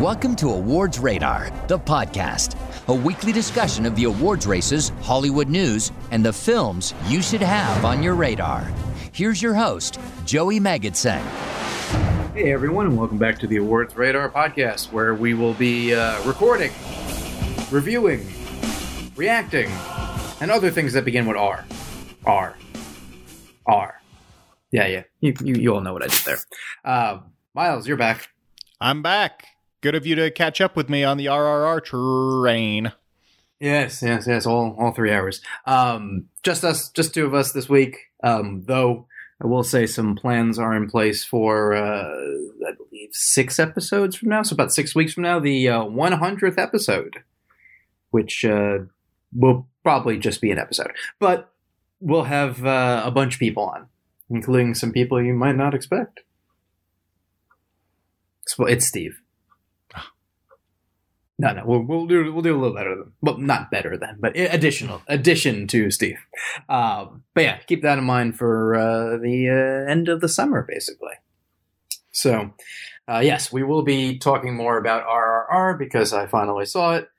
Welcome to Awards Radar, the podcast, a weekly discussion of the awards races, Hollywood news, and the films you should have on your radar. Here's your host, Joey Magidson. Hey everyone, and welcome back to the Awards Radar podcast, where we will be uh, recording, reviewing, reacting, and other things that begin with R. R. R. Yeah, yeah. You, you, you all know what I did there. Uh, Miles, you're back. I'm back. Good of you to catch up with me on the RRR train. Yes, yes, yes. All all three hours. Um, just us, just two of us this week. Um, though I will say some plans are in place for uh, I believe six episodes from now. So about six weeks from now, the uh, 100th episode, which uh, will probably just be an episode, but we'll have uh, a bunch of people on, including some people you might not expect. It's Steve. No, no, we'll, we'll do we'll do a little better than well, not better than, but additional addition to Steve. Um, but yeah, keep that in mind for uh, the uh, end of the summer, basically. So, uh, yes, we will be talking more about RRR because I finally saw it,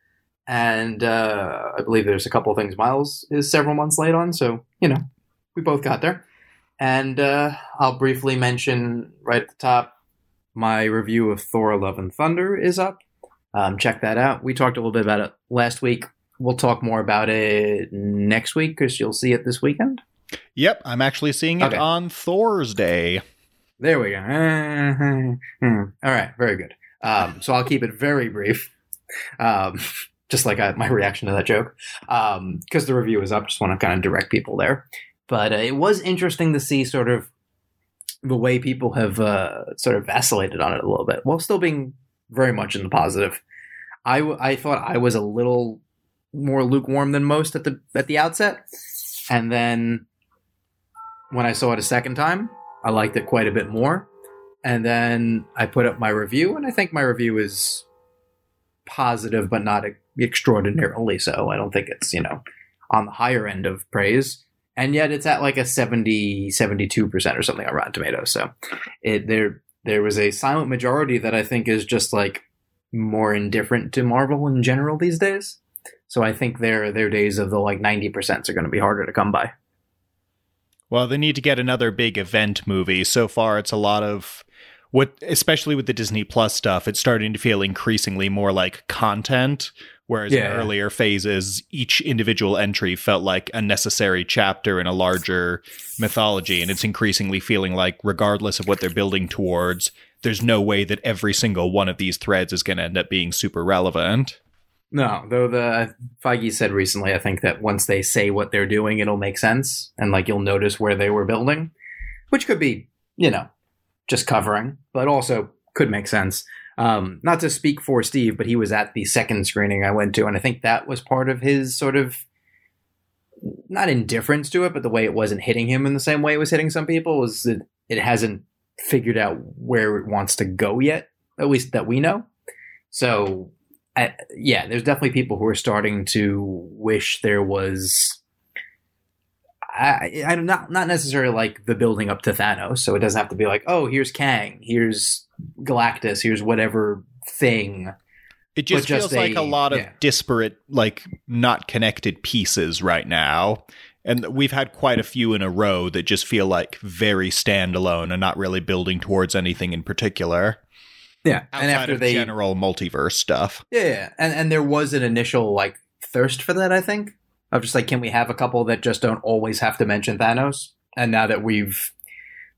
and uh, I believe there's a couple things Miles is several months late on. So you know, we both got there, and uh, I'll briefly mention right at the top my review of Thor: Love and Thunder is up um, check that out. We talked a little bit about it last week. We'll talk more about it next week because you'll see it this weekend. Yep, I'm actually seeing it okay. on Thursday. There we go. All right, very good. Um, so I'll keep it very brief, um, just like I, my reaction to that joke, because um, the review is up. Just want to kind of direct people there. But uh, it was interesting to see sort of the way people have uh, sort of vacillated on it a little bit, while still being very much in the positive. I, I thought I was a little more lukewarm than most at the at the outset, and then when I saw it a second time, I liked it quite a bit more. And then I put up my review, and I think my review is positive, but not extraordinarily so. I don't think it's you know on the higher end of praise, and yet it's at like a 70 72 percent or something on Rotten Tomatoes. So it there there was a silent majority that I think is just like more indifferent to Marvel in general these days. So I think their their days of the like ninety percent are going to be harder to come by. Well, they need to get another big event movie. So far, it's a lot of what, especially with the Disney Plus stuff. It's starting to feel increasingly more like content Whereas yeah. in earlier phases, each individual entry felt like a necessary chapter in a larger mythology. And it's increasingly feeling like, regardless of what they're building towards, there's no way that every single one of these threads is going to end up being super relevant. No, though the Feige said recently, I think that once they say what they're doing, it'll make sense, and like you'll notice where they were building, which could be, you know, just covering, but also could make sense. Um, not to speak for Steve, but he was at the second screening I went to, and I think that was part of his sort of not indifference to it, but the way it wasn't hitting him in the same way it was hitting some people was that it hasn't figured out where it wants to go yet, at least that we know. So, I, yeah, there's definitely people who are starting to wish there was. I, I not not necessarily like the building up to Thanos, so it doesn't have to be like, oh, here's Kang, here's Galactus, here's whatever thing. It just, just feels a, like a lot of yeah. disparate, like not connected pieces right now. And we've had quite a few in a row that just feel like very standalone and not really building towards anything in particular. Yeah, Outside and after they general multiverse stuff. Yeah, and and there was an initial like thirst for that. I think of just like, can we have a couple that just don't always have to mention Thanos? And now that we've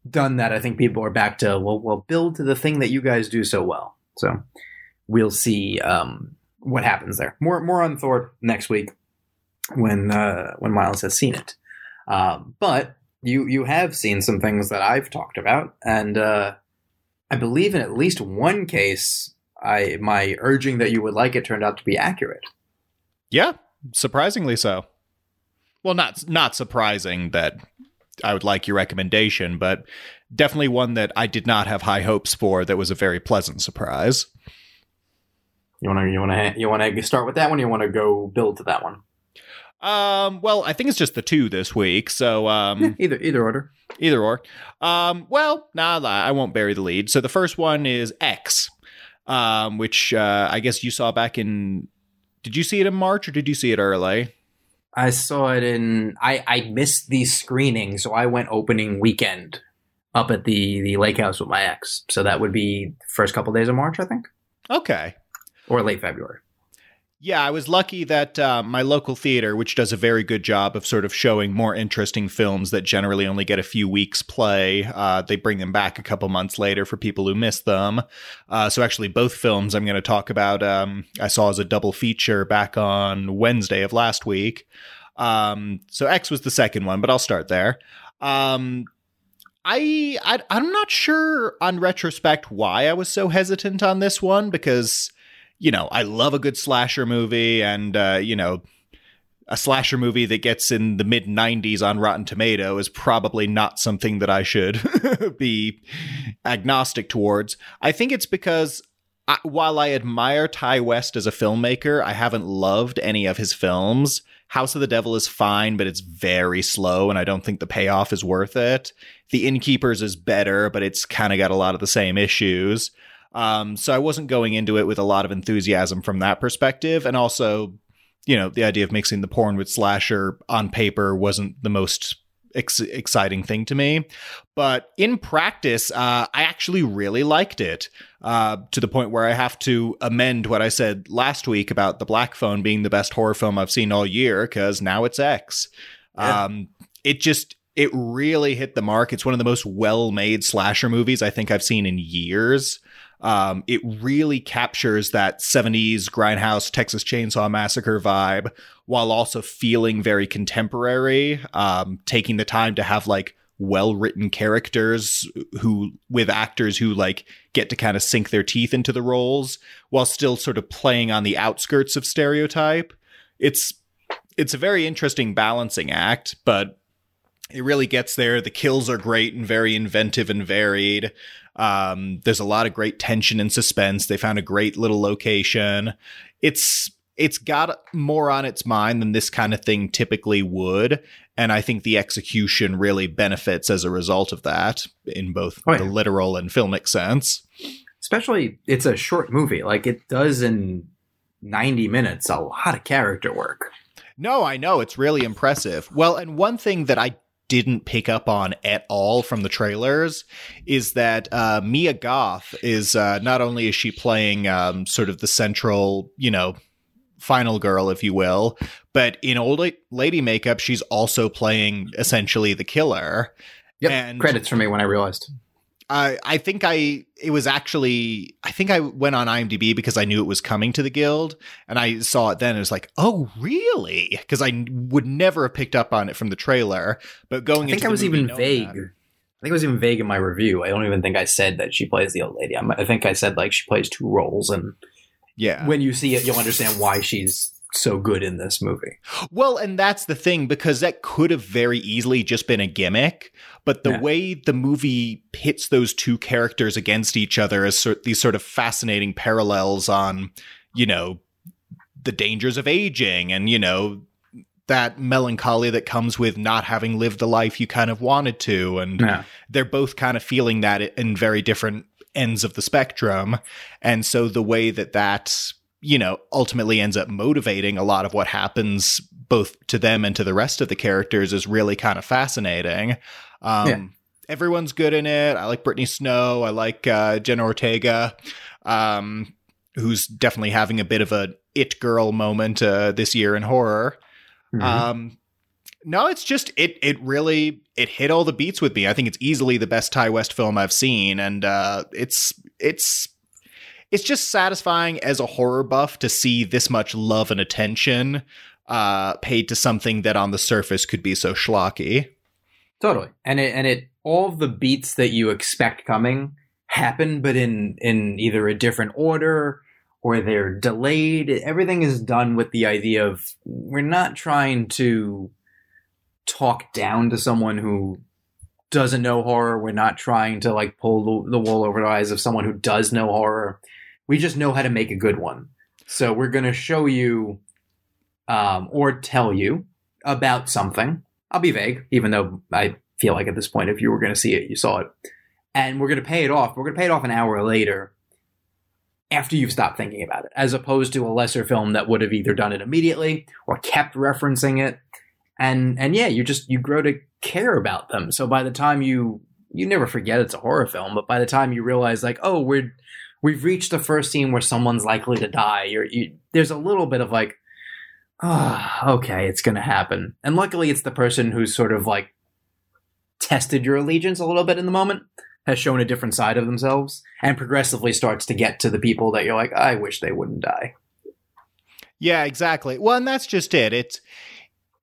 done that, I think people are back to well, we'll build to the thing that you guys do so well. So we'll see um, what happens there. More more on Thor next week when uh, when Miles has seen it. Um, but you you have seen some things that I've talked about, and uh, I believe in at least one case, I my urging that you would like it turned out to be accurate. Yeah, surprisingly so. Well, not not surprising that I would like your recommendation, but definitely one that I did not have high hopes for. That was a very pleasant surprise. You want to you want to you want to start with that one? you want to go build to that one? Um, well, I think it's just the two this week, so um, either either order, either or. Um, well, nah, I won't bury the lead. So the first one is X. um, which uh, I guess you saw back in. Did you see it in March or did you see it early? I saw it in. I I missed the screening, so I went opening weekend up at the the lake house with my ex. So that would be first couple days of March, I think, Okay. or late February. Yeah, I was lucky that uh, my local theater, which does a very good job of sort of showing more interesting films that generally only get a few weeks play, uh, they bring them back a couple months later for people who miss them. Uh, so actually, both films I'm going to talk about, um, I saw as a double feature back on Wednesday of last week. Um, so X was the second one, but I'll start there. Um, I, I I'm not sure on retrospect why I was so hesitant on this one because you know, I love a good slasher movie and, uh, you know, a slasher movie that gets in the mid 90s on Rotten Tomato is probably not something that I should be agnostic towards. I think it's because I, while I admire Ti West as a filmmaker, I haven't loved any of his films. House of the Devil is fine, but it's very slow, and I don't think the payoff is worth it. The Innkeepers is better, but it's kind of got a lot of the same issues. Um, so I wasn't going into it with a lot of enthusiasm from that perspective. And also, you know, the idea of mixing the porn with slasher on paper wasn't the most ex- exciting thing to me. But in practice, uh, I actually really liked it uh, to the point where I have to amend what I said last week about The Black Phone being the best horror film I've seen all year because now it's X. Yeah. Um, it just. It really hit the mark. It's one of the most well made slasher movies I think I've seen in years. Um, it really captures that 70s grindhouse Texas Chainsaw Massacre vibe while also feeling very contemporary, um, taking the time to have like well written characters who, with actors who like get to kind of sink their teeth into the roles while still sort of playing on the outskirts of stereotype. It's, it's a very interesting balancing act, but it really gets there. The kills are great and very inventive and varied. Um, there's a lot of great tension and suspense. They found a great little location. It's it's got more on its mind than this kind of thing typically would, and I think the execution really benefits as a result of that in both Oh, yeah. the literal and filmic sense. Especially, it's a short movie. Like it does in ninety minutes, a lot of character work. No, I know it's really impressive. Well, and one thing that I didn't pick up on at all from the trailers is that uh, Mia Goth is uh, not only is she playing um, sort of the central, you know, final girl, if you will, but in old lady makeup, she's also playing essentially the killer. Yep. And- Credits for me when I realized. I I think I it was actually I think I went on IMDb because I knew it was coming to the guild and I saw it then and it was like oh really because I would never have picked up on it from the trailer but going I think into I was movie even vague. that- I think I was even vague in my review. I don't even think I said that she plays the old lady. I'm, I think I said like she plays two roles, and yeah when you see it, you'll understand why she's so good in this movie. Well, and that's the thing because that could have very easily just been a gimmick, but the Yeah. way the movie pits those two characters against each other as sort these sort of fascinating parallels on, you know, the dangers of aging and you know that melancholy that comes with not having lived the life you kind of wanted to and Yeah. they're both kind of feeling that in very different ends of the spectrum and so the way that that you know ultimately ends up motivating a lot of what happens both to them and to the rest of the characters is really kind of fascinating um Yeah. everyone's good in it i like brittany snow i like uh jenna ortega um who's definitely having a bit of a it girl moment uh this year in horror Mhm. um, no, it's just it. It really it hit all the beats with me. I think it's easily the best Ti West film I've seen, and uh, it's it's it's just satisfying as a horror buff to see this much love and attention uh, paid to something that on the surface could be so schlocky. Totally. And it and it all of the beats that you expect coming happen, but in in either a different order or they're delayed. Everything is done with the idea of we're not trying to talk down to someone who doesn't know horror. We're not trying to like pull the, the wool over the eyes of someone who does know horror. We just know how to make a good one. So we're going to show you um, or tell you about something. I'll be vague, even though I feel like at this point, if you were going to see it, you saw it. And we're going to pay it off. We're going to pay it off an hour later. after you've stopped thinking about it, as opposed to a lesser film that would have either done it immediately or kept referencing it. And and yeah, you just you grow to care about them. So by the time you you never forget it's a horror film, but by the time you realize like, oh, we're we've reached the first scene where someone's likely to die, you're you, there's a little bit of like, oh, okay, it's gonna happen. And luckily, it's the person who's sort of like tested your allegiance a little bit in the moment has shown a different side of themselves and progressively starts to get to the people that you're like, I wish they wouldn't die. Yeah, exactly. Well, and that's just it. It's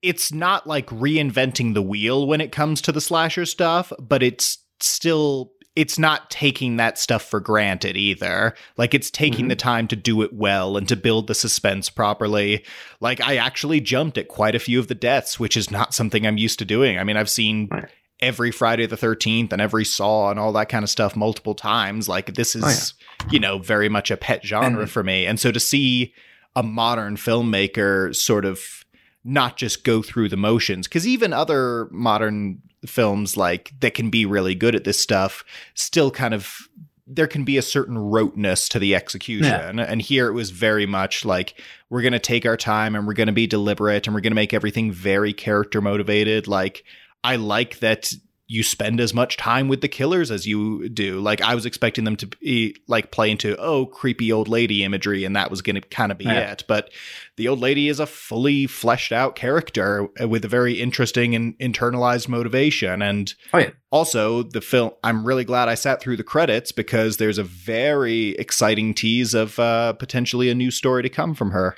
it's not like reinventing the wheel when it comes to the slasher stuff, but it's still it's not taking that stuff for granted either. Like it's taking mm-hmm. the time to do it well and to build the suspense properly. Like I actually jumped at quite a few of the deaths, which is not something I'm used to doing. I mean, I've seen right every Friday the 13th and every Saw and all that kind of stuff multiple times. Like this is, oh, yeah. you know, very much a pet genre and, for me. And so to see a modern filmmaker sort of not just go through the motions, because even other modern films like that can be really good at this stuff still kind of there can be a certain roteness to the execution. Yeah. And here it was very much like we're going to take our time and we're going to be deliberate and we're going to make everything very character motivated. Like I like that you spend as much time with the killers as you do. Like I was expecting them to be like play into oh creepy old lady imagery, and that was going to kind of be yeah. it. But the old lady is a fully fleshed out character with a very interesting and internalized motivation. And oh, yeah. also the film, I'm really glad I sat through the credits because there's a very exciting tease of uh, potentially a new story to come from her.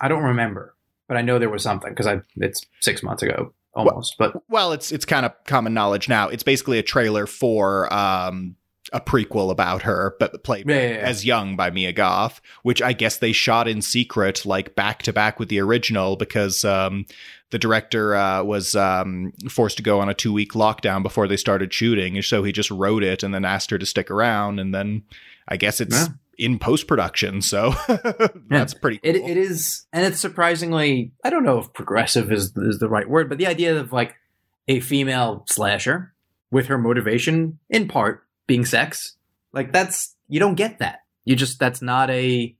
I don't remember, but I know there was something because I it's six months ago almost. Well, but well, it's it's kind of common knowledge now. It's basically a trailer for um, a prequel about her, but played yeah, yeah, yeah. as young by Mia Goth, which I guess they shot in secret, like back to back with the original, because um, the director uh, was um, forced to go on a two week lockdown before they started shooting, so he just wrote it and then asked her to stick around, and then I guess it's in post production. So that's pretty cool. It, it is, and it's surprisingly, I don't know if progressive is, is the right word, but the idea of like a female slasher with her motivation in part being sex, like that's, you don't get that. You just, that's not a,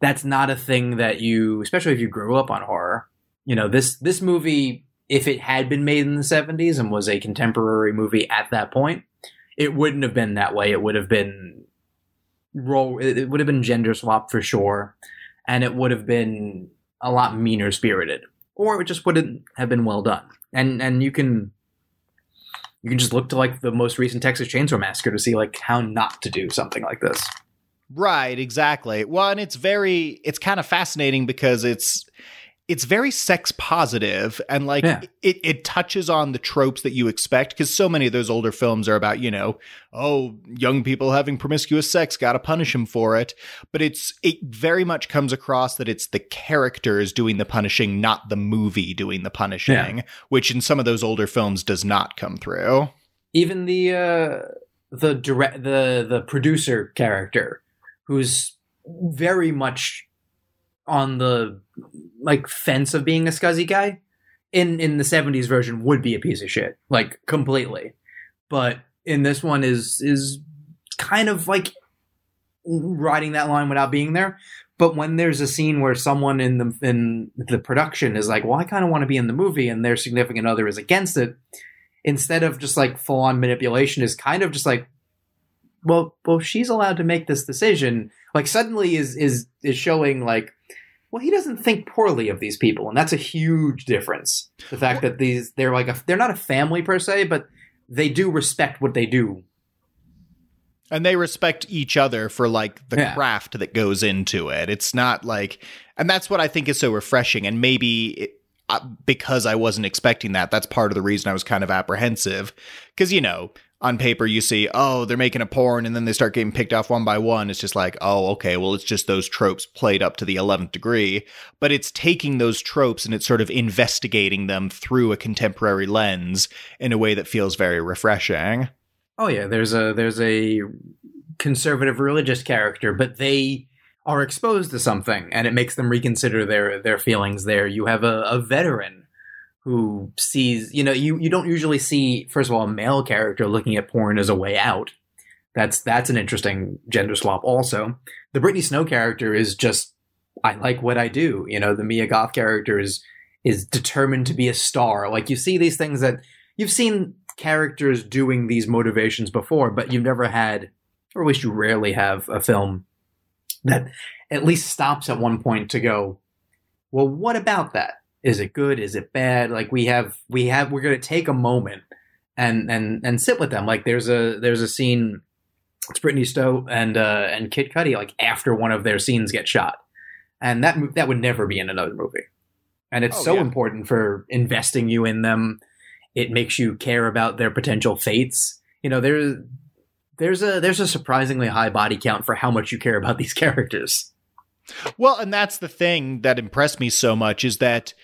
that's not a thing that you, especially if you grew up on horror. You know, this, this movie, if it had been made in the 70s and was a contemporary movie at that point, it wouldn't have been that way. It would have been role it would have been gender swap for sure and it would have been a lot meaner spirited or it just wouldn't have been well done. And and you can you can just look to like the most recent texas chainsaw massacre to see like how not to do something like this. Right exactly. Well and it's very it's kind of fascinating because it's it's very sex positive and like yeah. it, it touches on the tropes that you expect because so many of those older films are about you know oh young people having promiscuous sex gotta punish them for it but it's it very much comes across that it's the characters doing the punishing not the movie doing the punishing yeah. which in some of those older films does not come through even the uh the direct the the producer character who's very much on the like fence of being a scuzzy guy in in the 70s version would be a piece of shit like completely. But in this one is is kind of like riding that line without being there. But when there's a scene where someone in the in the production is like well i kind of want to be in the movie and their significant other is against it instead of just like full on manipulation is kind of just like well well she's allowed to make this decision. Like suddenly is is is showing like well, he doesn't think poorly of these people, and that's a huge difference. The fact that these they're like a, they're not a family per se, but they do respect what they do, and they respect each other for like the yeah. craft that goes into it. It's not like, and that's what I think is so refreshing, and maybe. It, uh, because I wasn't expecting that, that's part of the reason I was kind of apprehensive. Because, you know, on paper you see, oh, they're making a porn, and then they start getting picked off one by one. It's just like, oh, okay, well, it's just those tropes played up to the 11th degree. But it's taking those tropes and it's sort of investigating them through a contemporary lens in a way that feels very refreshing. Oh yeah, there's a there's a conservative religious character, but they are exposed to something and it makes them reconsider their their feelings there. You have a, a veteran who sees, you know, you, you don't usually see, first of all, a male character looking at porn as a way out. That's that's an interesting gender swap. Also, the Brittany Snow character is just I like what I do. You know, the Mia Goth character is is determined to be a star. Like you see these things that you've seen characters doing these motivations before, but you've never had, or at least you rarely have, a film that at least stops at one point to go, well, what about that? Is it good? Is it bad? Like we have, we have, we're going to take a moment and and and sit with them. Like there's a there's a scene. It's Brittany Snow and uh, and Kid Cudi like after one of their scenes gets shot, and that that would never be in another movie. And it's oh, so yeah. important for investing you in them. It makes you care about their potential fates. You know, there's there's a there's a surprisingly high body count for how much you care about these characters. Well, and that's the thing that impressed me so much is that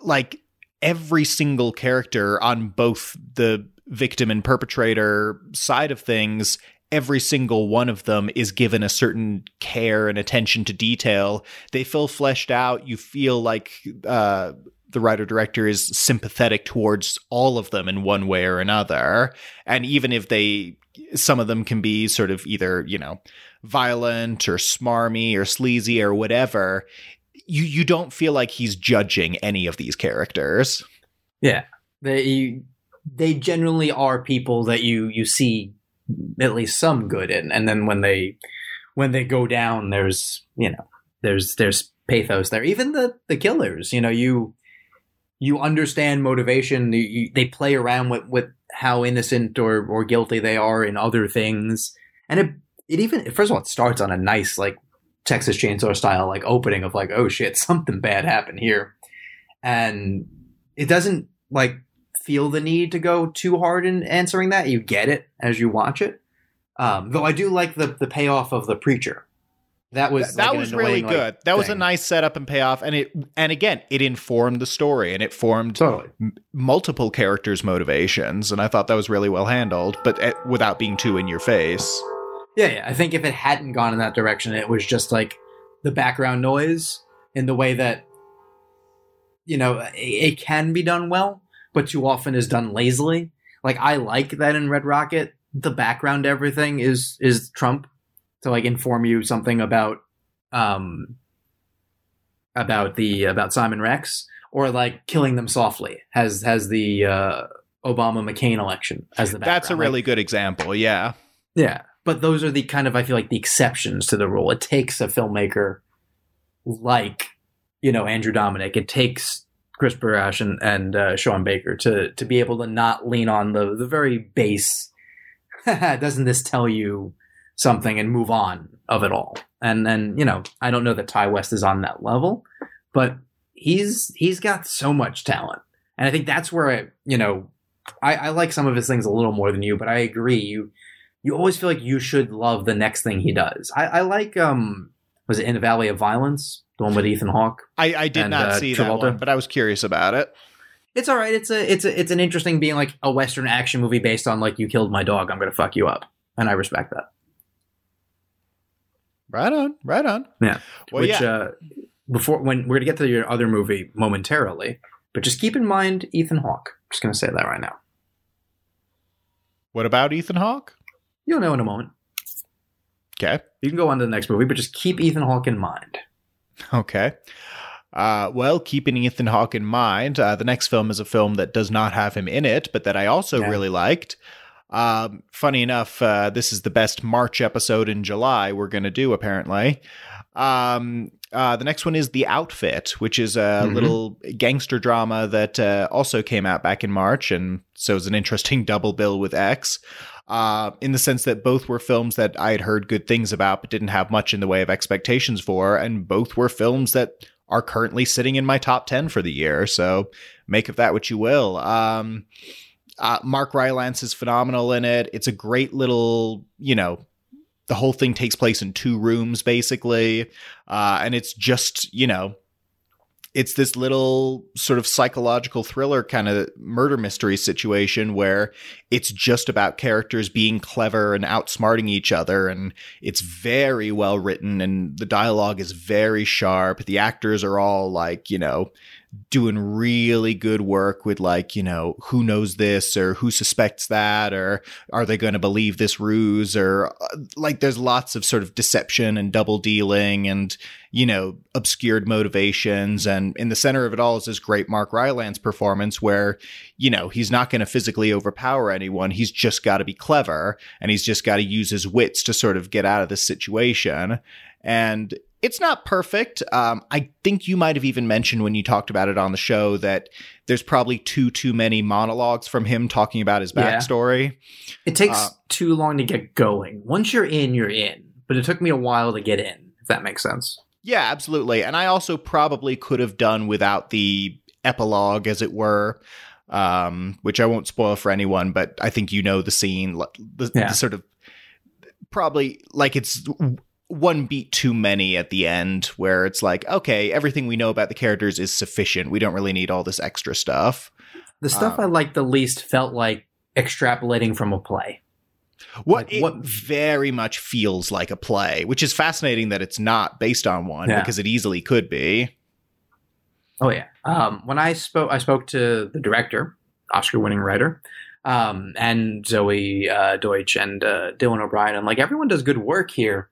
like every single character on both the victim and perpetrator side of things every single one of them is given a certain care and attention to detail. They feel fleshed out. You feel like uh, the writer director is sympathetic towards all of them in one way or another. And even if they, some of them can be sort of either, you know, violent or smarmy or sleazy or whatever, you you don't feel like he's judging any of these characters. Yeah, they they generally are people that you you see at least some good in, and then when they when they go down, there's you know there's there's pathos there. Even the the killers, you know, you you understand motivation. You, you, they play around with with how innocent or or guilty they are in other things, and it it even first of all it starts on a nice like Texas Chainsaw style like opening of like, oh shit, something bad happened here. And it doesn't like feel the need to go too hard in answering that. You get it as you watch it. Um, though I do like the the payoff of the preacher. That was that, like was really good. Like, that was a nice setup and payoff, and it and again it informed the story and it formed totally. m- multiple characters' motivations, and I thought that was really well handled, but it, without being too in your face. Yeah, yeah. I think if it hadn't gone in that direction, it was just like the background noise in the way that you know it, it can be done well, but too often is done lazily. Like I like that in Red Rocket, the background everything is is Trump to like inform you something about um about the about Simon Rex or like killing them softly has has the uh Obama McCain election as the background. That's a really like, good example. Yeah. Yeah but those are the kind of I feel like the exceptions to the rule. It takes a filmmaker like you know Andrew Dominik. It takes Chris Barash and, and uh, Sean Baker to to be able to not lean on the the very base. Doesn't this tell you something and move on of it all? And then you know I don't know that Ti West is on that level, but he's he's got so much talent, and I think that's where I you know I, I like some of his things a little more than you, but I agree you you always feel like you should love the next thing he does. I, I like um was it in the Valley of Violence, the one with Ethan Hawke? I, I did and, not uh, see Travolta. that one, but I was curious about it. It's all right. It's a it's a it's an interesting being like a western action movie based on like you killed my dog, I'm gonna fuck you up, and I respect that. Right on, right on. Yeah. Well, Which yeah. uh before when we're gonna get to your other movie momentarily, but just keep in mind Ethan Hawke. Just gonna say that right now. What about Ethan Hawke? You'll know in a moment. Okay. You can go on to the next movie, but just keep Ethan Hawke in mind. Okay. Uh, well, keeping Ethan Hawke in mind, uh, the next film is a film that does not have him in it, but that I also yeah. really liked. Um, funny enough, uh, this is the best March episode in July we're going to do, apparently. Um, uh, the next one is The Outfit, which is a mm-hmm. little gangster drama that uh, also came out back in March, and so it's an interesting double bill with X uh, in the sense that both were films that I had heard good things about, but didn't have much in the way of expectations for. And both were films that are currently sitting in my top 10 for the year. So make of that what you will. Um, uh, Mark Rylance is phenomenal in it. It's a great little, you know, the whole thing takes place in two rooms basically. Uh, and it's just, you know, it's this little sort of psychological thriller kind of murder mystery situation where it's just about characters being clever and outsmarting each other and it's very well written and the dialogue is very sharp. The actors are all like you know doing really good work with like you know who knows this or who suspects that or are they going to believe this ruse or uh, like there's lots of sort of deception and double dealing and you know obscured motivations. And in the center of it all is this great mark rylance performance where you know he's not going to physically overpower anyone. He's just got to be clever and he's just got to use his wits to sort of get out of this situation. And it's not perfect. Um, I think you might have even mentioned when you talked about it on the show that there's probably too too many monologues from him talking about his backstory. Yeah. It takes uh, too long to get going. Once you're in, you're in. But it took me a while to get in. If that makes sense. Yeah, absolutely. And I also probably could have done without the epilogue, as it were. Um, which I won't spoil for anyone, but I think you know the scene, the, yeah. the sort of probably like it's one beat too many at the end where it's like okay everything we know about the characters is sufficient. We don't really need all this extra stuff. The stuff um, i liked the least felt like extrapolating from a play. What like, what very much feels like a play which is fascinating that it's not based on one yeah. because it easily could be. Oh yeah. Um, when i spoke i spoke to the director oscar winning writer um, and zoey uh, deutch and uh, dylan o'brien and like everyone does good work here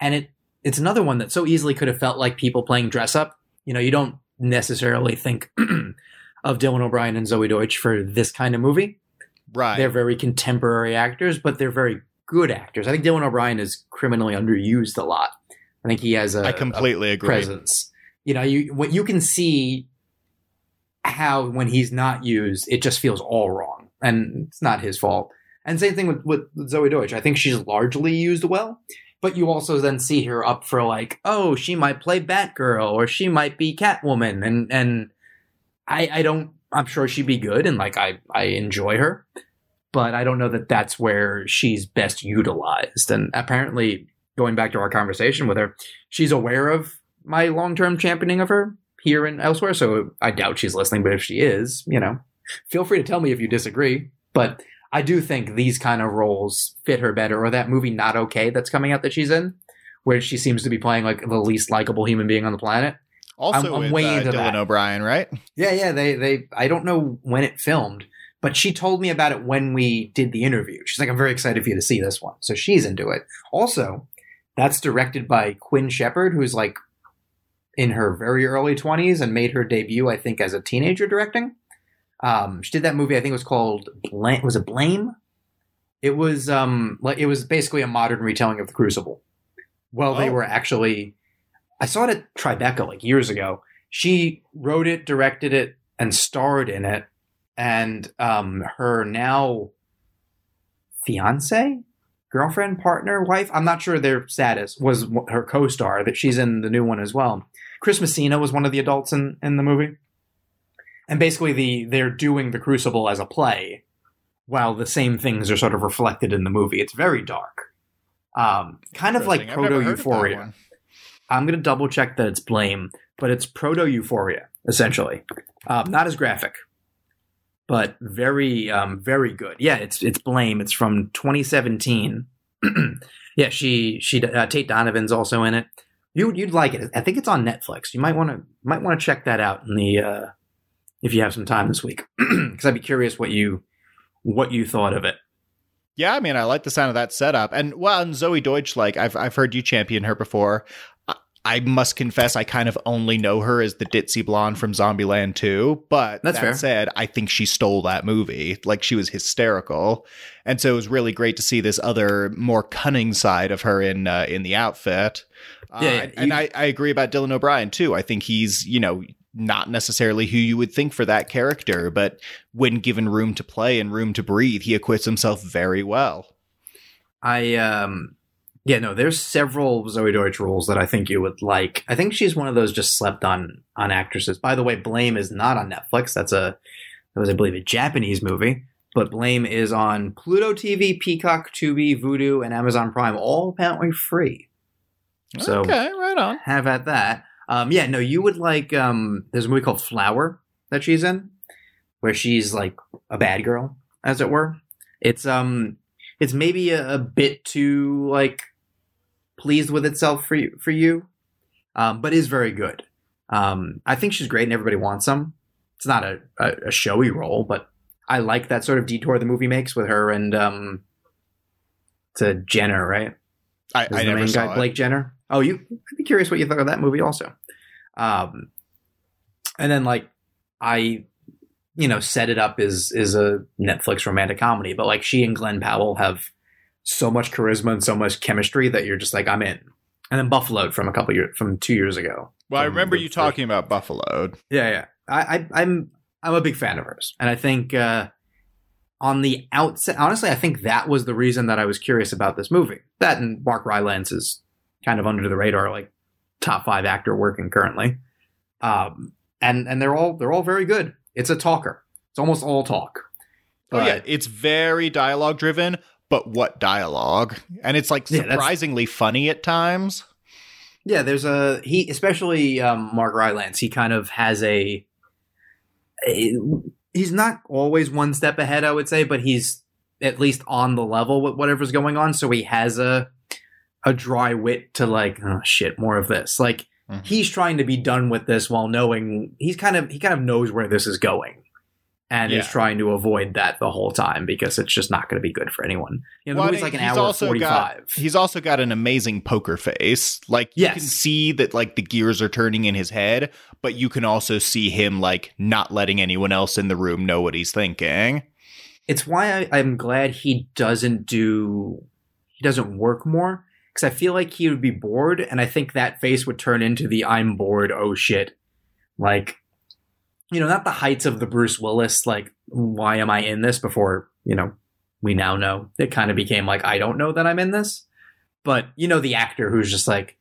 and it it's another one that so easily could have felt like people playing dress up. You know, you don't necessarily think of Dylan O'Brien and Zoey Deutch for this kind of movie. Right. They're very contemporary actors, but they're very good actors. I think Dylan O'Brien is criminally underused a lot. I think he has a I completely a agree. presence. You know, you what you can see how when he's not used, it just feels all wrong, and it's not his fault. And same thing with, with Zoey Deutch. I think she's largely used well but you also then see her up for like, oh, she might play Batgirl or she might be Catwoman, and and I I don't I'm sure she'd be good and like I I enjoy her, but I don't know that that's where she's best utilized. And apparently, going back to our conversation with her, she's aware of my long term championing of her here and elsewhere. So I doubt she's listening, but if she is, you know, feel free to tell me if you disagree. But I do think these kind of roles fit her better, or that movie Not Okay that's coming out that she's in, where she seems to be playing like the least likable human being on the planet. Also, I'm, I'm with, way uh, into Dylan that. O'Brien, right? Yeah, yeah. They, they. I don't know when it filmed, but she told me about it when we did the interview. She's like, "I'm very excited for you to see this one," so she's into it. Also, that's directed by Quinn Shepard, who's like in her very early 20s and made her debut, I think, as a teenager directing. Um, she did that movie. I think it was called Blame. Was it Blame? It was um like it was basically a modern retelling of the Crucible. Well, they oh. were actually. I saw it at Tribeca like years ago. She wrote it, directed it, and starred in it. And um, her now fiance, girlfriend, partner, wife. I'm not sure their status was her co-star that she's in the new one as well. Chris Messina was one of the adults in in the movie and basically the they're doing the Crucible as a play, while the same things are sort of reflected in the movie. It's very dark, um, kind of like proto Euphoria. I'm gonna double check that it's Blame, but it's proto Euphoria essentially. Um, not as graphic, but very um, very good. Yeah, it's it's Blame. It's from 2017. yeah, she she uh, Tate Donovan's also in it. You you'd like it. I think it's on Netflix. You might want to might want to check that out in the uh, if you have some time this week, because I'd be curious what you what you thought of it. Yeah, I mean, I like the sound of that setup, and well, and Zoey Deutch, like I've I've heard you champion her before. I must confess, I kind of only know her as the ditzy blonde from Zombieland 2. But That's that fair. said, I think she stole that movie. Like she was hysterical, and so it was really great to see this other, more cunning side of her in uh, in the outfit. Uh, yeah, yeah, and I, I agree about Dylan O'Brien too. I think he's you know not necessarily who you would think for that character, but when given room to play and room to breathe, he acquits himself very well. I um yeah, no, there's several Zoey Deutch roles that I think you would like. I think she's one of those just slept on on actresses. By the way, Blame is not on Netflix. That's a that was I believe a Japanese movie, but Blame is on Pluto TV, Peacock, Tubi, Vudu, and Amazon Prime, all apparently free. So okay, right on. Have at that. Um, yeah, no, you would like. Um, there's a movie called Flower that she's in, where she's like a bad girl, as it were. It's um, it's maybe a, a bit too like pleased with itself for you, for you, um, but is very good. Um, I think she's great and everybody wants some. It's not a, a, a showy role, but I like that sort of detour the movie makes with her and um, to Jenner, right? I, I never saw guy. Blake Jenner? Oh, you. I'd be curious what you thought of that movie, also. Um, and then like I, you know, set it up as is a Netflix romantic comedy, but like she and Glenn Powell have so much charisma and so much chemistry that you're just like I'm in. And then Buffaloed from a couple years from two years ago. Well, I remember you talking about Buffaloed. yeah, yeah. I, I I'm I'm a big fan of hers, and I think uh, on the outset, honestly, I think that was the reason that I was curious about this movie. That and Mark Rylance is kind of under the radar, like top five actor working currently, um, and and they're all they're all very good. It's a talker. It's almost all talk. Oh yeah, it's very dialogue driven, but what dialogue? And it's like Yeah, surprisingly funny at times. Yeah, there's a he, especially um, Mark Rylance. He kind of has a, a. He's not always one step ahead, I would say, but he's at least on the level with whatever's going on. So he has a, a dry wit to like, oh shit, more of this. Like Mhm. he's trying to be done with this while knowing he's kind of he kind of knows where this is going, and is Yeah. trying to avoid that the whole time because it's just not going to be good for anyone. You know, the Well, movie's like an he's hour also forty got- He's also got an amazing poker face. Like you Yes. can see that like the gears are turning in his head, but you can also see him like not letting anyone else in the room know what he's thinking. it's why I, I'm glad he doesn't do he doesn't work more because I feel like he would be bored, and I think that face would turn into the I'm bored. Oh shit! Like, you know, not the heights of the Bruce Willis. Like, why am I in this? Before you know, we now know it kind of became like I don't know that I'm in this, but you know, the actor who's just like.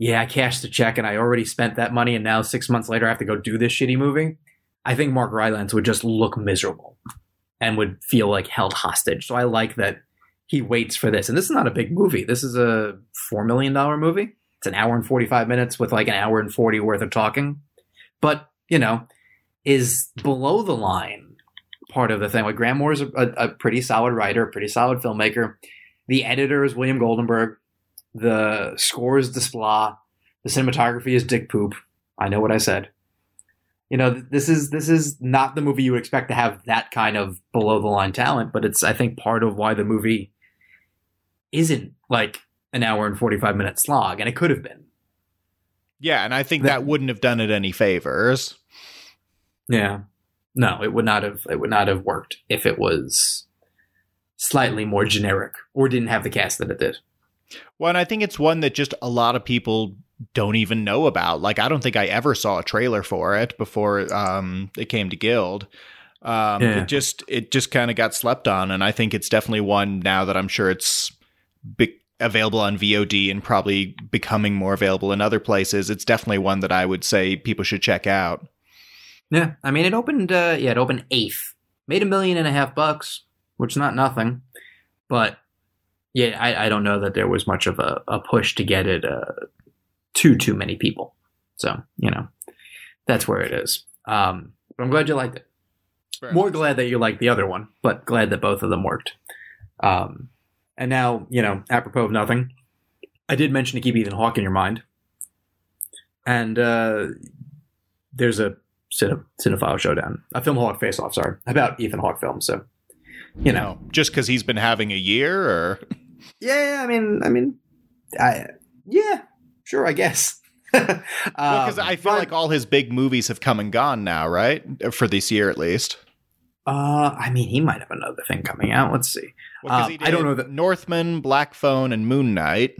Yeah, I cashed the check and I already spent that money, and now six months later I have to go do this shitty movie. I think Mark Rylance would just look miserable and would feel like held hostage. So I like that he waits for this. And this is not a big movie. This is a $4 million movie. It's an hour and 45 minutes with like an hour and 40 worth of talking. But, you know, is below the line part of the thing. Like Graham Moore is a, a, pretty solid writer, a pretty solid filmmaker. The editor is William Goldenberg. The score is Desplat. The cinematography is Dick Pope. I know what I said you know this is this is not the movie you would expect to have that kind of below the line talent but it's i think part of why the movie isn't like an hour and 45 minute slog and it could have been Yeah, and I think That- that wouldn't have done it any favors. yeah no it would not have it would not have worked if it was slightly more generic or didn't have the cast that it did Well, and I think it's one that just a lot of people don't even know about. Like, I don't think I ever saw a trailer for it before um, it came to Guild. Um, Yeah. It just it just kind of got slept on, and I think it's definitely one now that I'm sure it's be- available on VOD and probably becoming more available in other places. It's definitely one that I would say people should check out. yeah i mean it opened uh yeah it opened eighth. Made a million and a half bucks which is not nothing but yeah i, I don't know that there was much of a, a push to get it uh to too many people. So you know that's where it is. Um but i'm glad you liked it. More glad that you liked the other one but glad that both of them worked. Um and now you know apropos of nothing i did mention to keep ethan hawke in your mind and uh there's a cine- cinephile showdown a film hawk face off sorry about ethan hawke films so you know just because he's been having a year, or yeah, I mean, I mean, I yeah, sure, I guess. because Um, I feel but, like all his big movies have come and gone now, right? For this year, at least. Uh, I mean, he might have another thing coming out. Let's see. Well, Um, I don't know that- Northman, Black Phone, and Moon Knight.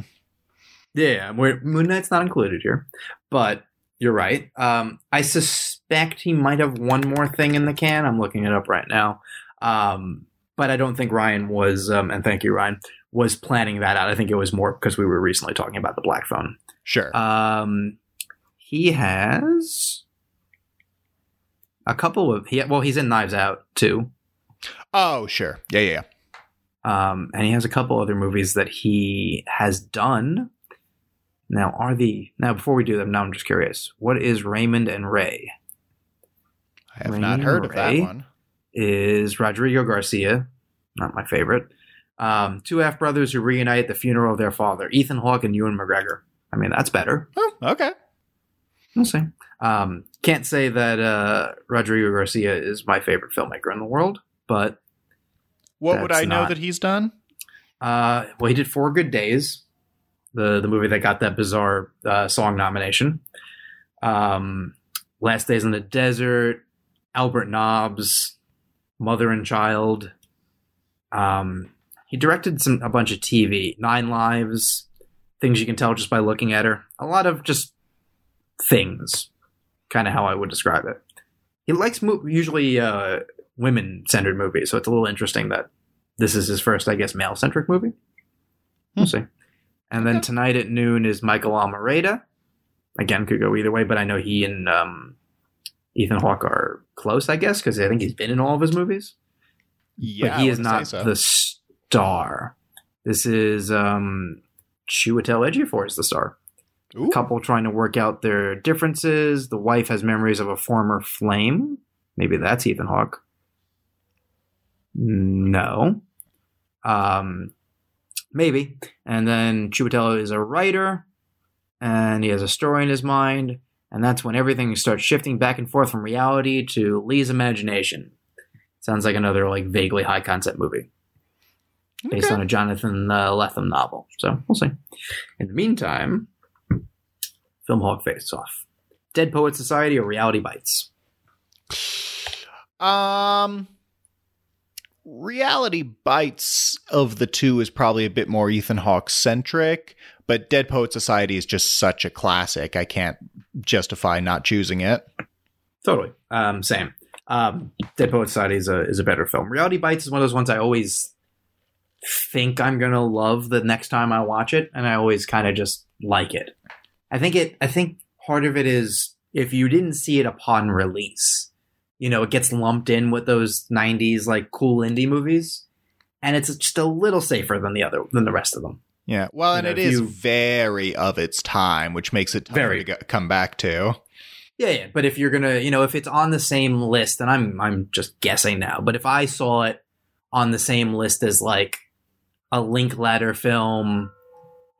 Yeah, Moon Knight's not included here, but you're right. Um, I suspect he might have one more thing in the can. I'm looking it up right now. Um, but I don't think Ryan was, um, and thank you, Ryan, was planning that out. I think it was more because we were recently talking about the Black Phone. Sure. Um, he has a couple of he well, he's in Knives Out too. oh, sure. Yeah, yeah. yeah. Um, and he has a couple other movies that he has done. Now, are the now before we do them? Now I'm just curious. What is Raymond and Ray? I have Rain not heard of that Ray? one. Is Rodrigo Garcia? Not my favorite. Um, two half brothers who reunite at the funeral of their father, Ethan Hawke and Ewan McGregor. I mean, that's better. Oh, okay. We'll see. Um, can't say that uh, Rodrigo Garcia is my favorite filmmaker in the world, but What would I know that he's done? uh, well, he did Four Good Days, the the movie that got that bizarre uh, song nomination. Um, Last Days in the Desert, Albert Nobbs, Mother and Child. Um, he directed some a bunch of TV, Nine Lives, things you can tell just by looking at her. A lot of just things, kind of how I would describe it. He likes mo- usually uh, women centered movies, so it's a little interesting that this is his first, I guess, male centric movie. We'll see. And then Okay. tonight at noon is Michael Almereyda. Again, could go either way, but I know he and um, Ethan Hawke are close, I guess, because I think he's been in all of his movies. Yeah, but he is not so. the star. This is um, Chiwetel Ejiofor is the star. Ooh. Couple trying to work out their differences. The wife has memories of a former flame. Maybe that's Ethan Hawke. No. Um, maybe. And then Chiwetel is a writer, and he has a story in his mind, and that's when everything starts shifting back and forth from reality to Lee's imagination. Sounds like another like vaguely high concept movie based on a Jonathan uh, Lethem novel. So we'll see. In the meantime, Film Hawk Face Off. Dead Poet Society or Reality Bites? Um, Reality Bites of the two is probably a bit more Ethan Hawke centric, but Dead Poet Society is just such a classic. I can't justify not choosing it. Totally. Um, same. Um, Dead Poet Society is a is a better film. Reality Bites is one of those ones I always think I'm gonna love the next time I watch it, and I always kind of just like it. I think it. I think part of it is if you didn't see it upon release, you know, it gets lumped in with those '90s like cool indie movies, and it's just a little safer than the other than the rest of them. Yeah, well, You and know, it is you- very of its time, which makes it Very. to come back to. Yeah, yeah, but if you're gonna, you know, if it's on the same list, and I'm I'm just guessing now, but if I saw it on the same list as like a Linklater film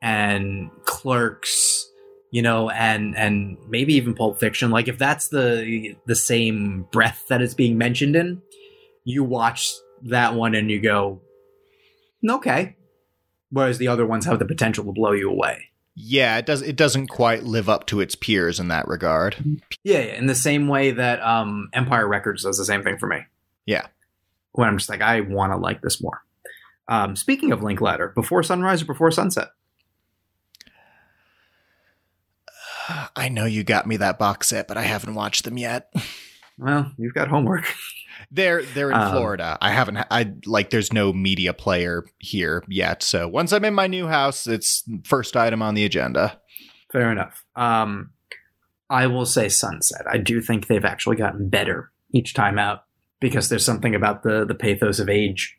and Clerks, you know, and and maybe even Pulp Fiction, like if that's the the same breath that it's being mentioned in, you watch that one and you go, okay. Whereas the other ones have the potential to blow you away. Yeah, it does. It doesn't quite live up to its peers in that regard. Yeah, yeah, in the same way that um, Empire Records does the same thing for me. Yeah. When I'm just like, I want to like this more. Um, speaking of Linklater, Before Sunrise or Before Sunset? I know you got me that box set, but I haven't watched them yet. Well, you've got homework. They're they're in Um, Florida. I haven't. I like. There's no media player here yet. So once I'm in my new house, it's first item on the agenda. Fair enough. Um, I will say Sunset. I do think they've actually gotten better each time out because there's something about the the pathos of age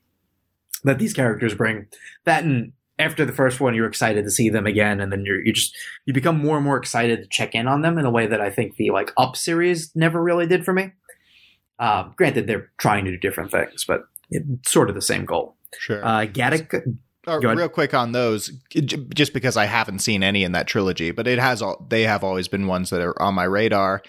that these characters bring. That and after the first one, you're excited to see them again, and then you're you just you become more and more excited to check in on them in a way that I think the like Up series never really did for me. Uh, granted, they're trying to do different things, but it's sort of the same goal. Sure. Uh, Gattaca, Uh, real quick on those, just because I haven't seen any in that trilogy, but it has all. They have always been ones that are on my radar.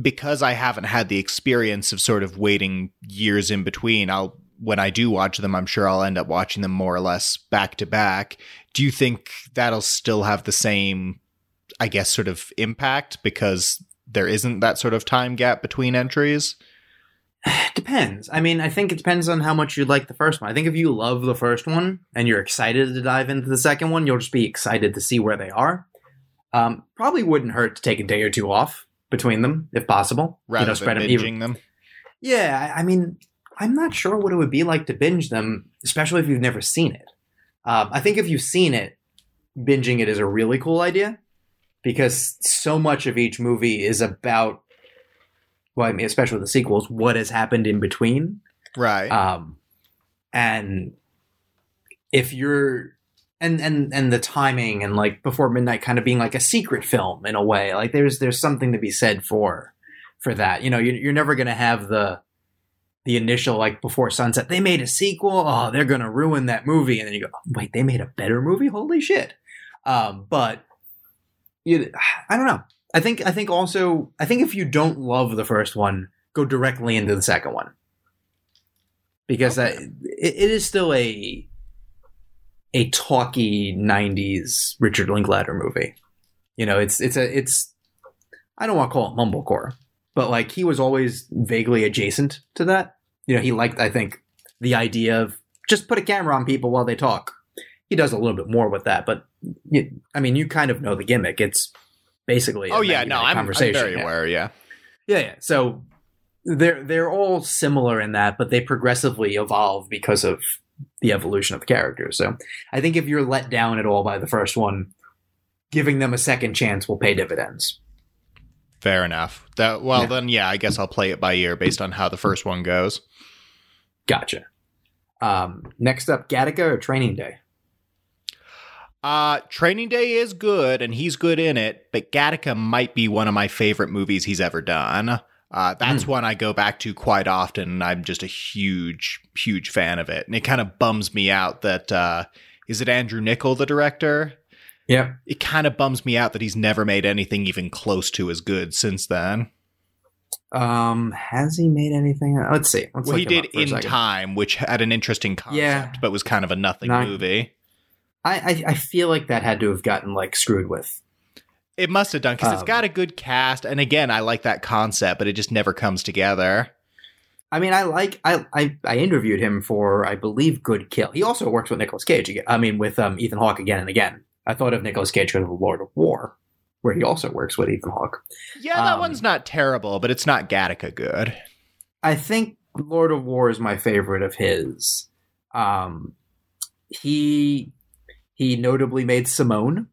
Because I haven't had the experience of sort of waiting years in between, I'll when I do watch them, I'm sure I'll end up watching them more or less back to back. Do you think that'll still have the same, I guess, sort of impact because there isn't that sort of time gap between entries? Depends. I mean, I think it depends on how much you like the first one. I think if you love the first one and you're excited to dive into the second one, you'll just be excited to see where they are. Um, probably wouldn't hurt to take a day or two off between them, if possible. Rather you know, spread than them binging even. them. Yeah, I I mean, I'm not sure what it would be like to binge them, especially if you've never seen it. Um, I think if you've seen it, binging it is a really cool idea because so much of each movie is about, well, I mean, especially the sequels, what has happened in between. Right. Um, and if you're and and and the timing and like before midnight kind of being like a secret film in a way like there's there's something to be said for for that you know you're, you're never gonna have the the initial like before sunset they made a sequel. Oh they're gonna ruin that movie. And then you go wait they made a better movie? Holy shit. Um but you i don't know. I think I think also I think if you don't love the first one, go directly into the second one. Because okay. that, it, it is still a a talky '90s Richard Linklater movie. You know, it's it's a it's I don't want to call it mumblecore, but like he was always vaguely adjacent to that. You know, he liked I think the idea of just put a camera on people while they talk. He does a little bit more with that, but I mean, you kind of know the gimmick. It's basically oh yeah, no, I'm, I'm very yeah. aware. Yeah, yeah, yeah. So they're they're all similar in that, but they progressively evolve because of the evolution of the characters. So I think if you're let down at all by the first one, giving them a second chance will pay dividends. Fair enough. That well yeah. then yeah, I guess I'll play it by ear based on how the first one goes. Gotcha. Um, next up, Gattaca or Training Day? Uh, Training Day is good, and he's good in it. But Gattaca might be one of my favorite movies he's ever done. Uh, that's mm. one I go back to quite often, and I'm just a huge, huge fan of it. And it kind of bums me out that uh, is it Andrew Niccol, the director? Yeah. It kind of bums me out that he's never made anything even close to as good since then. Um, has he made anything? Let's see. Let's well, he did In Time, which had an interesting concept, yeah. but was kind of a nothing Not, movie. I, I, I feel like that had to have gotten like screwed with. It must have done because um, it's got a good cast, and again, I like that concept, but it just never comes together. I mean, I like I, I I interviewed him for I believe Good Kill. He also works with Nicolas Cage. I mean, with um, Ethan Hawke again and again. I thought of Nicolas Cage in of Lord of War, where he also works with Ethan Hawke. Yeah, that um, one's not terrible, but it's not Gattaca good. I think Lord of War is my favorite of his. Um, he he notably made Simone,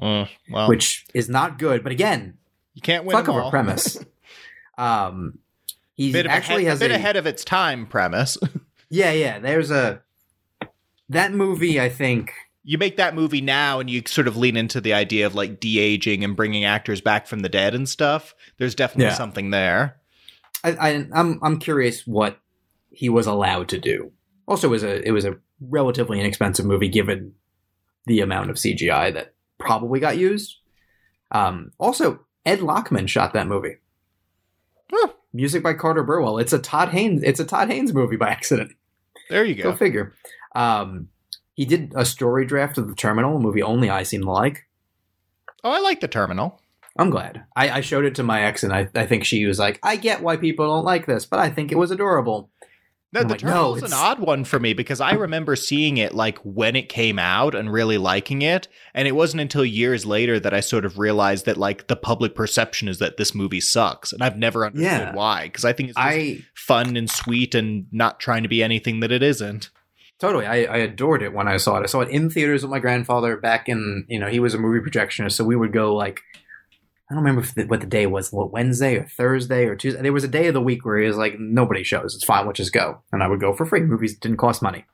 uh, well, which is not good. But again, you can't win fuck of a premise. um, he actually ahead, has a bit a, ahead of its time premise. yeah, yeah. There's a that movie. I think you make that movie now and you sort of lean into the idea of like de-aging and bringing actors back from the dead and stuff there's definitely yeah. something there. I, I am I'm, I'm curious what he was allowed to do. Also it was a it was a relatively inexpensive movie given the amount of cgi that probably got used. Um, also ed lachman shot that movie. Huh. music by carter burwell. It's a todd haynes it's a todd haynes movie by accident. There you go go. figure. Um, he did a story draft of the Terminal, a movie only I seem to like. Oh, I like the Terminal. I'm glad. I, I showed it to my ex, and I, I think she was like, "I get why people don't like this, but I think it was adorable." No, the like, Terminal's no, an odd one for me because I remember seeing it like when it came out and really liking it, and it wasn't until years later that I sort of realized that like the public perception is that this movie sucks, and I've never understood yeah. why because I think it's I, fun and sweet and not trying to be anything that it isn't. Totally, I, I adored it when I saw it. I saw it in theaters with my grandfather back in you know he was a movie projectionist, so we would go like I don't remember the, what the day was, what Wednesday or Thursday or Tuesday. There was a day of the week where he was like, nobody shows, it's fine, we'll just go, and I would go for free. Movies didn't cost money.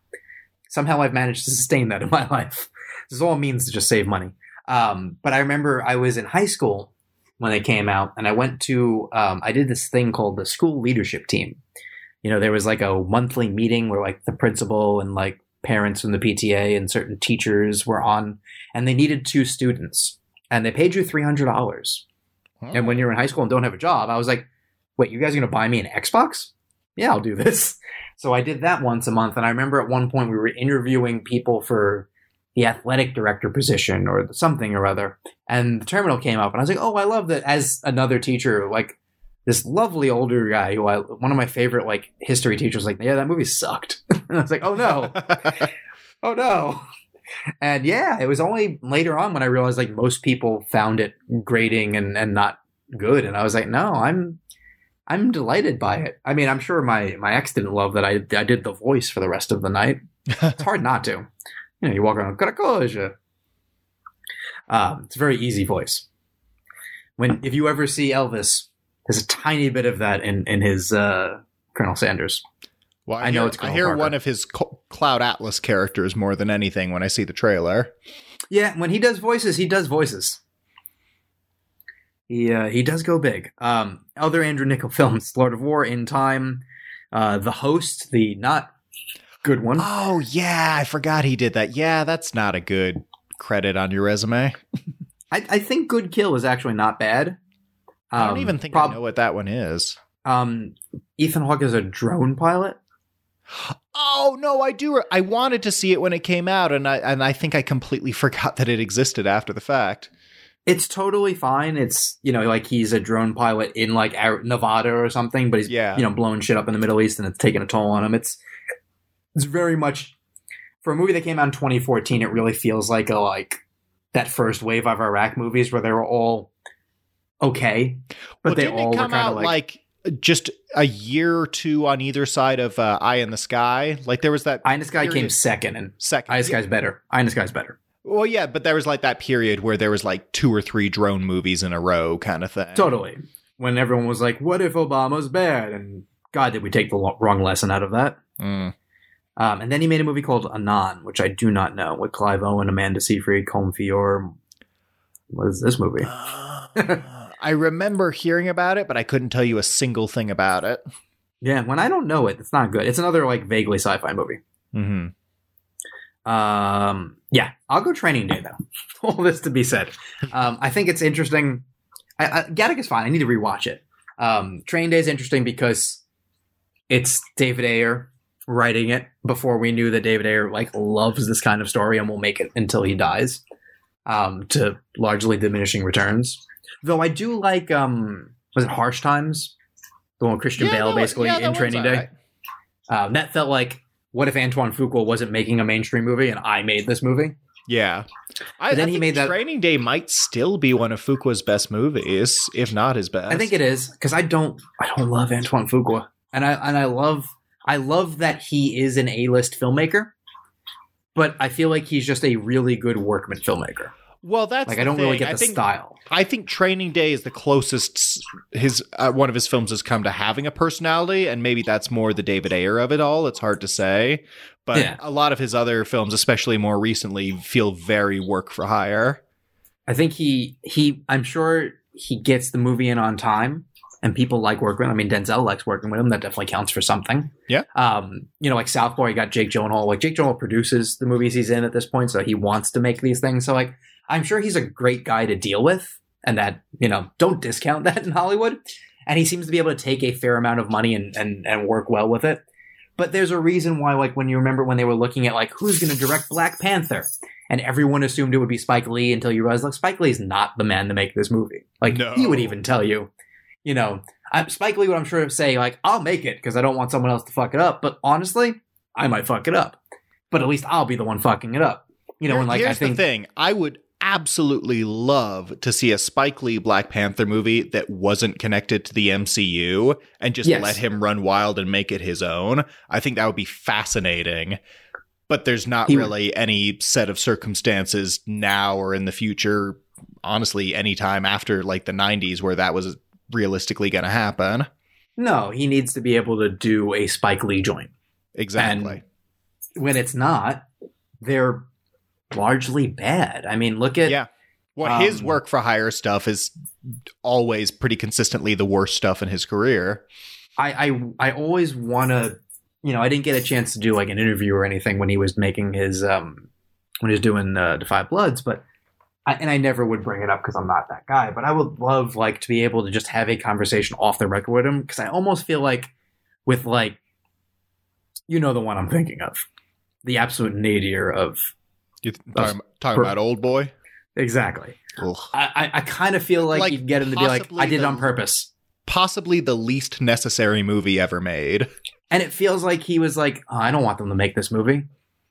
Somehow I've managed to sustain that in my life. This is all means to just save money. Um, but I remember I was in high school when they came out, and I went to um, I did this thing called the school leadership team you know, there was like a monthly meeting where like the principal and like parents from the PTA and certain teachers were on, and they needed two students, and they paid you three hundred dollars. Oh. And when you're in high school and don't have a job, I was like, "Wait, you guys are gonna buy me an Xbox? Yeah, I'll do this." So I did that once a month, and I remember at one point we were interviewing people for the athletic director position or something or other, and the terminal came up, and I was like, "Oh, I love that." As another teacher, like this lovely older guy who I, one of my favorite like history teachers, like, yeah, that movie sucked. and I was like, oh no, oh no. And yeah, it was only later on when I realized like most people found it grating and, and not good. And I was like, no, I'm, I'm delighted by it. I mean, I'm sure my, my ex didn't love that I, I did the voice for the rest of the night. it's hard not to. You know, you walk around, Krakozhia. Um, it's a very easy voice. When if you ever see Elvis there's a tiny bit of that in in his uh, Colonel Sanders. Well, I, I know it's. Colonel I hear Parker. one of his Cloud Atlas characters more than anything when I see the trailer. Yeah, when he does voices, he does voices. He uh, he does go big. Um, other Andrew Niccol films: Lord of War, In Time, uh, The Host, the not good one. Oh yeah, I forgot he did that. Yeah, that's not a good credit on your resume. I, I think Good Kill is actually not bad. I don't Um, even think prob- I know what that one is. Um, Ethan Hawke is a drone pilot. Oh no, I do. I wanted to see it when it came out, and I and I think I completely forgot that it existed after the fact. It's totally fine. It's you know like he's a drone pilot in like Nevada or something, but he's Yeah. you know blowing shit up in the Middle East and it's taking a toll on him. It's it's very much for a movie that came out in 2014. It really feels like a like that first wave of Iraq movies where they were all okay, but well, they didn't all come out like, like, just a year or two on either side of uh, Eye in the Sky? Like there was that Eye in the Sky came second, and second. Eye in the Sky's better. Eye in the Sky's better. Well, yeah, but there was like that period where there was like two or three drone movies in a row, kind of thing. Totally. When everyone was like, "What if Obama's bad?" and God, did we take the lo- wrong lesson out of that? Mm. Um, and then he made a movie called Anon, which I do not know, with Clive Owen, Amanda Seyfried, Colm Feore. What is this movie? I remember hearing about it, but I couldn't tell you a single thing about it. Yeah, when I don't know it, it's not good. It's another like vaguely sci-fi movie. hmm Um, yeah, I'll go Training Day though. All this to be said, um, I think it's interesting. I, I, Gattaca's fine. I need to rewatch it. Um, Training Day is interesting because it's David Ayer writing it before we knew that David Ayer like loves this kind of story and will make it until he dies. Um, to largely diminishing returns. Though I do like um, was it Harsh Times? The one with Christian Yeah, Bale that basically yeah, in Training Day. alright. Um, that felt like what if Antoine Fuqua wasn't making a mainstream movie and I made this movie? Yeah. I, But then I he think made that- Training Day might still be one of Fuqua's best movies, if not his best. I think it is because I don't I don't love Antoine Fuqua and I and I love I love that he is an A list filmmaker, but I feel like he's just a really good workman filmmaker. Well, that's Like I don't really get I the think, style. I think Training Day is the closest his uh, one of his films has come to having a personality, and maybe that's more the David Ayer of it all. It's hard to say, but Yeah. a lot of his other films, especially more recently, feel very work for hire. I think he he I'm sure he gets the movie in on time and people like working with him. I mean Denzel likes working with him. That definitely counts for something. Yeah. Um, you know, like Southpaw, you got Jake Gyllenhaal. Like Jake Gyllenhaal produces the movies he's in at this point, so he wants to make these things. So like I'm sure he's a great guy to deal with and that, you know, don't discount that in Hollywood. And he seems to be able to take a fair amount of money and, and, and work well with it. But there's a reason why, like, when you remember when they were looking at, like, who's going to direct Black Panther? And everyone assumed it would be Spike Lee until you realize, like, Spike Lee's not the man to make this movie. Like, No. he would even tell you, you know, I, Spike Lee would, I'm sure, say, like, I'll make it because I don't want someone else to fuck it up. But honestly, I might fuck it up. But at least I'll be the one fucking it up. You know, Here- and like, here's I think. the thing: I would absolutely love to see a Spike Lee Black Panther movie that wasn't connected to the MCU and just Yes. let him run wild and make it his own. I think that would be fascinating. But there's not He really any set of circumstances now or in the future, honestly, anytime after like the 90s where that was realistically going to happen. No, he needs to be able to do a Spike Lee joint. Exactly. When it's not, they're largely bad. I mean, look at yeah. Well, his um, work for hire stuff is always pretty consistently the worst stuff in his career. I I, I always want to, you know, I didn't get a chance to do like an interview or anything when he was making his um when he was doing uh, Da 5 Bloods, but I, and I never would bring it up because I'm not that guy. But I would love like to be able to just have a conversation off the record with him because I almost feel like with like, you know, the one I'm thinking of, the absolute nadir of You th- talking, talking per- about old boy? exactly. Ugh. I I, I kind of feel like, Like, you'd get him to be like, I did it on purpose. Possibly the least necessary movie ever made. And it feels like he was like, oh, I don't want them to make this movie,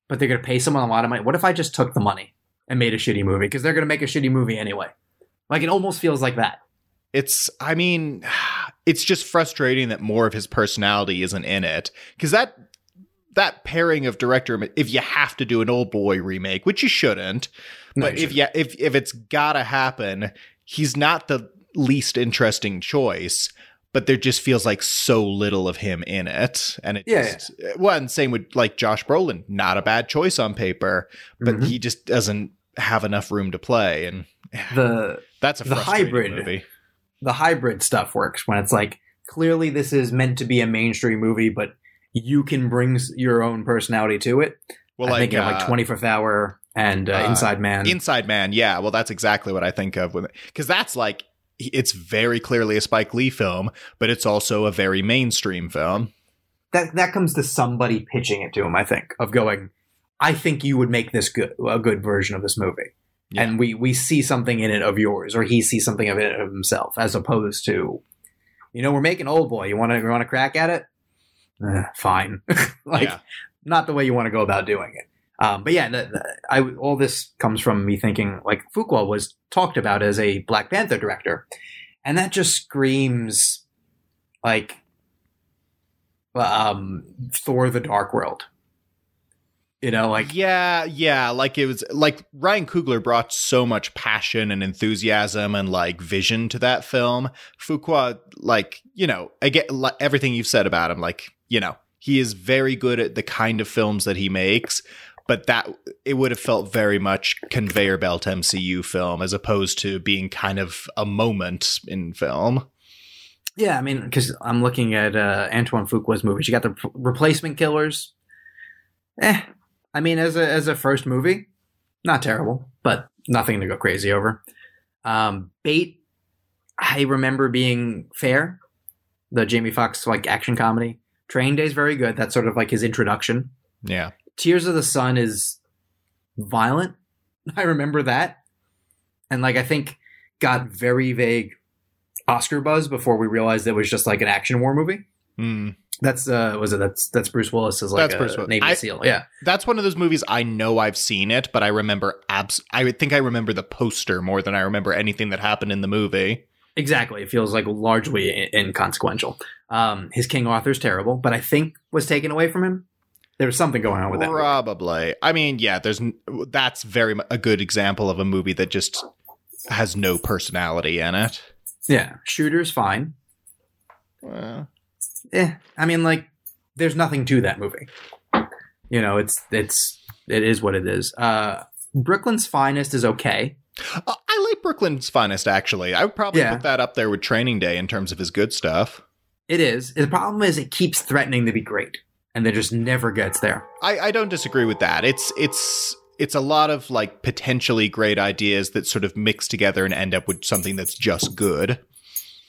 but they're going to pay someone a lot of money. What if I just took the money and made a shitty movie? Because they're going to make a shitty movie anyway. Like it almost feels like that. It's, I mean, it's just frustrating that more of his personality isn't in it. Because that, that pairing of director, if you have to do an old boy remake, which you shouldn't, No, but you if you, if if it's gotta happen, he's not the least interesting choice. But there just feels like so little of him in it, and it Yeah, just well, and same with like Josh Brolin, not a bad choice on paper, but Mhm. he just doesn't have enough room to play, and the that's a the hybrid. movie. the hybrid stuff works when it's like clearly this is meant to be a mainstream movie, but you can bring your own personality to it. Well, I like, think of like uh, Twenty Fifth Hour and uh, Uh, Inside Man. Inside Man, yeah. Well, that's exactly what I think of it. Because that's like, it's very clearly a Spike Lee film, but it's also a very mainstream film. that that comes to somebody pitching it to him. I think of going. I think you would make this good a good version of this movie, Yeah. and we we see something in it of yours, or he sees something of it of himself, as opposed to, you know, we're making Old Boy. You want to you want to crack at it? Eh, fine, like Yeah. not the way you want to go about doing it. Um, but yeah, the, the, I, all this comes from me thinking like Fuqua was talked about as a Black Panther director, and that just screams like um, Thor: The Dark World. You know, like yeah, yeah, like it was like Ryan Coogler brought so much passion and enthusiasm and like vision to that film. Fuqua, like you know, again, like, everything you've said about him, like you know, he is very good at the kind of films that he makes. But that it would have felt very much conveyor belt MCU film as opposed to being kind of a moment in film. yeah, I mean, because I'm looking at uh, Antoine Fuqua's movies. You got the Replacement Killers. Eh, I mean, as a as a first movie, not terrible, but nothing to go crazy over. Um, Bait, I remember being fair. The Jamie Foxx like action comedy. Train Day's very good. That's sort of like his introduction. Yeah. Tears of the Sun is violent. I remember that. And like I think got very vague Oscar buzz before we realized it was just like an action war movie. Mm. That's uh was it that's that's Bruce Willis as like That's a Bruce Willis. Navy I- SEAL. Yeah. That's one of those movies I know I've seen it, but I remember abs I would think I remember the poster more than I remember anything that happened in the movie. Exactly. It feels like largely in- inconsequential. Um his King Arthur's terrible, but I think was taken away from him. There was something going on with that. movie. Probably. I mean, yeah, there's that's very a good example of a movie that just has no personality in it. Yeah. Shooter's fine. Well, eh, I mean, like, there's nothing to that movie. You know, it's it's it is what it is. Uh, Brooklyn's Finest is okay. uh, I like Brooklyn's Finest actually. I would probably Yeah. put that up there with Training Day in terms of his good stuff. It is. The problem is, it keeps threatening to be great, and it just never gets there. I, I don't disagree with that. It's it's it's a lot of like potentially great ideas that sort of mix together and end up with something that's just good.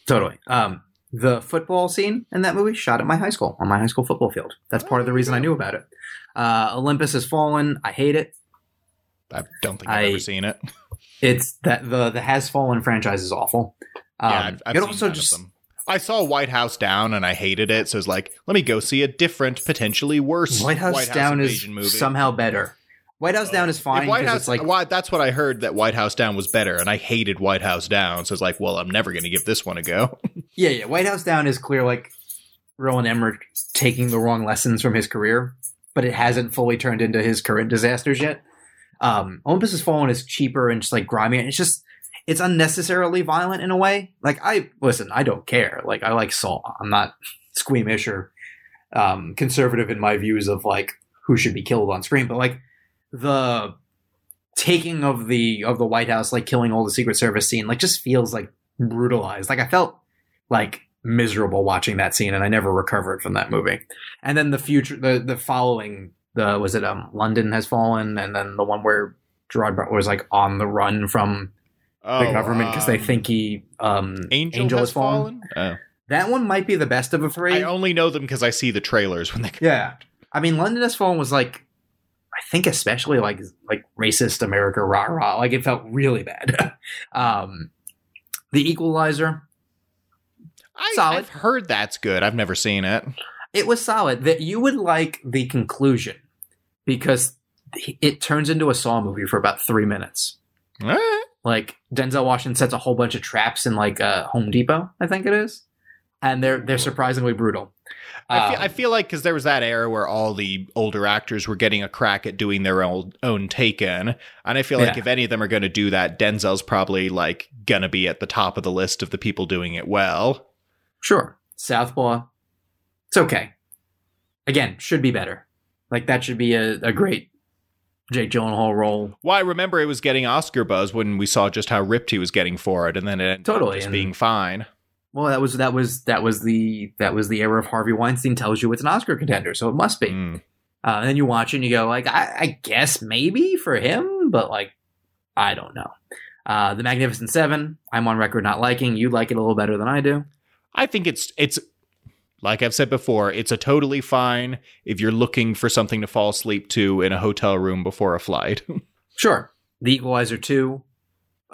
Totally. Um, the football scene in that movie shot at my high school on my high school football field. That's part of the reason I knew about it. Uh, Olympus has fallen. I hate it. I don't think I've I- ever seen it. It's that the the Has Fallen franchise is awful. Um, yeah, I've, I've it also just. I saw White House Down and I hated it, so it's like, let me go see a different, potentially worse White House, Down is movie. somehow better. White House Down is fine If White House, it's like why, that's what I heard that White House Down was better, and I hated White House Down. So it's like, well, I'm never going to give this one a go. Yeah, yeah. White House Down is clear like Roland Emmerich taking the wrong lessons from his career, but it hasn't fully turned into his current disasters yet. Um, Olympus Has Fallen is cheaper and just like grimy, and it's just it's unnecessarily violent in a way. Like I listen, I don't care. Like I like Saw. I'm not squeamish or um, conservative in my views of like who should be killed on screen, but like the taking of the of the White House, like killing all the Secret Service scene, like just feels like brutalized. Like I felt like miserable watching that scene, and I never recovered from that movie. And then the future, the the following, the was it um London has fallen, and then the one where Gerard Butler was like on the run from the government because they um, think he um Angel, has, fallen. Oh. That one might be the best of the three. I only know them because I see the trailers when they. Come Yeah. I mean, London has fallen was like, I think especially like like racist America rah rah. Like it felt really bad. um, the Equalizer, I, Solid. I've heard that's good. I've never seen it. it was solid. That you would like the conclusion because it turns into a Saw movie for about three minutes. Like Denzel Washington sets a whole bunch of traps in like uh, Home Depot, I think it is, and they're they're surprisingly brutal. I feel, Um, I feel like because there was that era where all the older actors were getting a crack at doing their own own take in, and I feel like Yeah. if any of them are going to do that, Denzel's probably like gonna be at the top of the list of the people doing it well. Sure. Southpaw. It's okay. Again, should be better. Like that should be a, a great Jake Gyllenhaal role. Well, I remember it was getting Oscar buzz when we saw just how ripped he was getting for it, and then it ended up Totally, just and- being fine. Well, that was that was that was the that was the era of Harvey Weinstein tells you it's an Oscar contender, so it must be. Mm. Uh, and then you watch it and you go like, I, I guess maybe for him, but like I don't know. Uh, the Magnificent Seven, I'm on record not liking. You like it a little better than I do. I think it's it's like I've said before, it's a totally fine if you're looking for something to fall asleep to in a hotel room before a flight. sure. The Equalizer 2,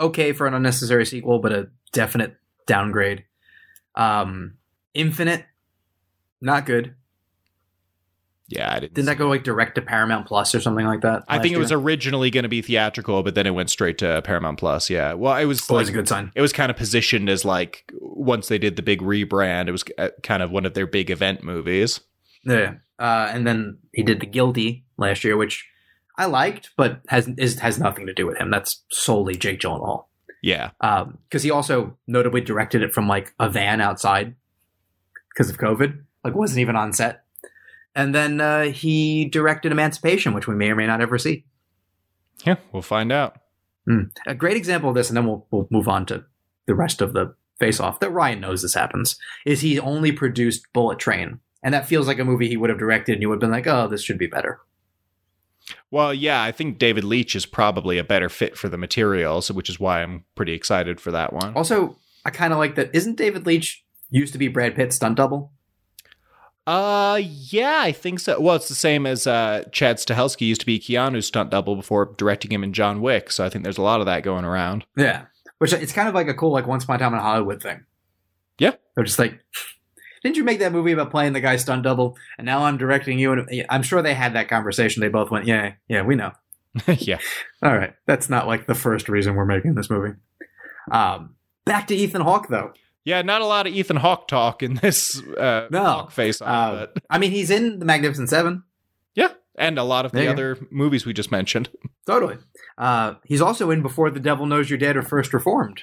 okay for an unnecessary sequel, but a definite downgrade. Um, Infinite, not good. Yeah, I didn't. Didn't that go like direct to Paramount Plus or something like that? I think it was originally going to be theatrical, but then it went straight to Paramount Plus. Yeah, well, it was always like, a good sign. It was kind of positioned as like once they did the big rebrand, it was uh, kind of one of their big event movies. Yeah, uh, and then he did the Guilty last year, which I liked, but has is, has nothing to do with him. That's solely Jake Gyllenhaal. Yeah, because um, he also notably directed it from like a van outside because of COVID. Like wasn't even on set and then uh, he directed Emancipation, which we may or may not ever see. Yeah, we'll find out. Mm. A great example of this, and then we'll we'll move on to the rest of the face off. That Ryan knows this happens. Is he only produced Bullet Train, and that feels like a movie he would have directed, and you would have been like, "Oh, this should be better." Well, yeah, I think David Leitch is probably a better fit for the materials, which is why I'm pretty excited for that one. Also, I kind of like that. Isn't David Leitch used to be Brad Pitt's stunt double? Uh, yeah, I think so. Well, it's the same as uh, Chad Stahelski used to be Keanu's stunt double before directing him in John Wick. So I think there's a lot of that going around. Yeah, which it's kind of like a cool like once upon a time in Hollywood thing. Yeah, they're just like, didn't you make that movie about playing the guy stunt double, and now I'm directing you? And I'm sure they had that conversation. They both went, yeah, yeah, we know. yeah. All right, that's not like the first reason we're making this movie. Um, back to Ethan Hawke though. Yeah, not a lot of Ethan Hawke talk in this uh, no. face. Uh, but. I mean, he's in The Magnificent Seven. Yeah, and a lot of the other movies we just mentioned. Totally. Uh, he's also in Before the Devil Knows You're Dead or First Reformed.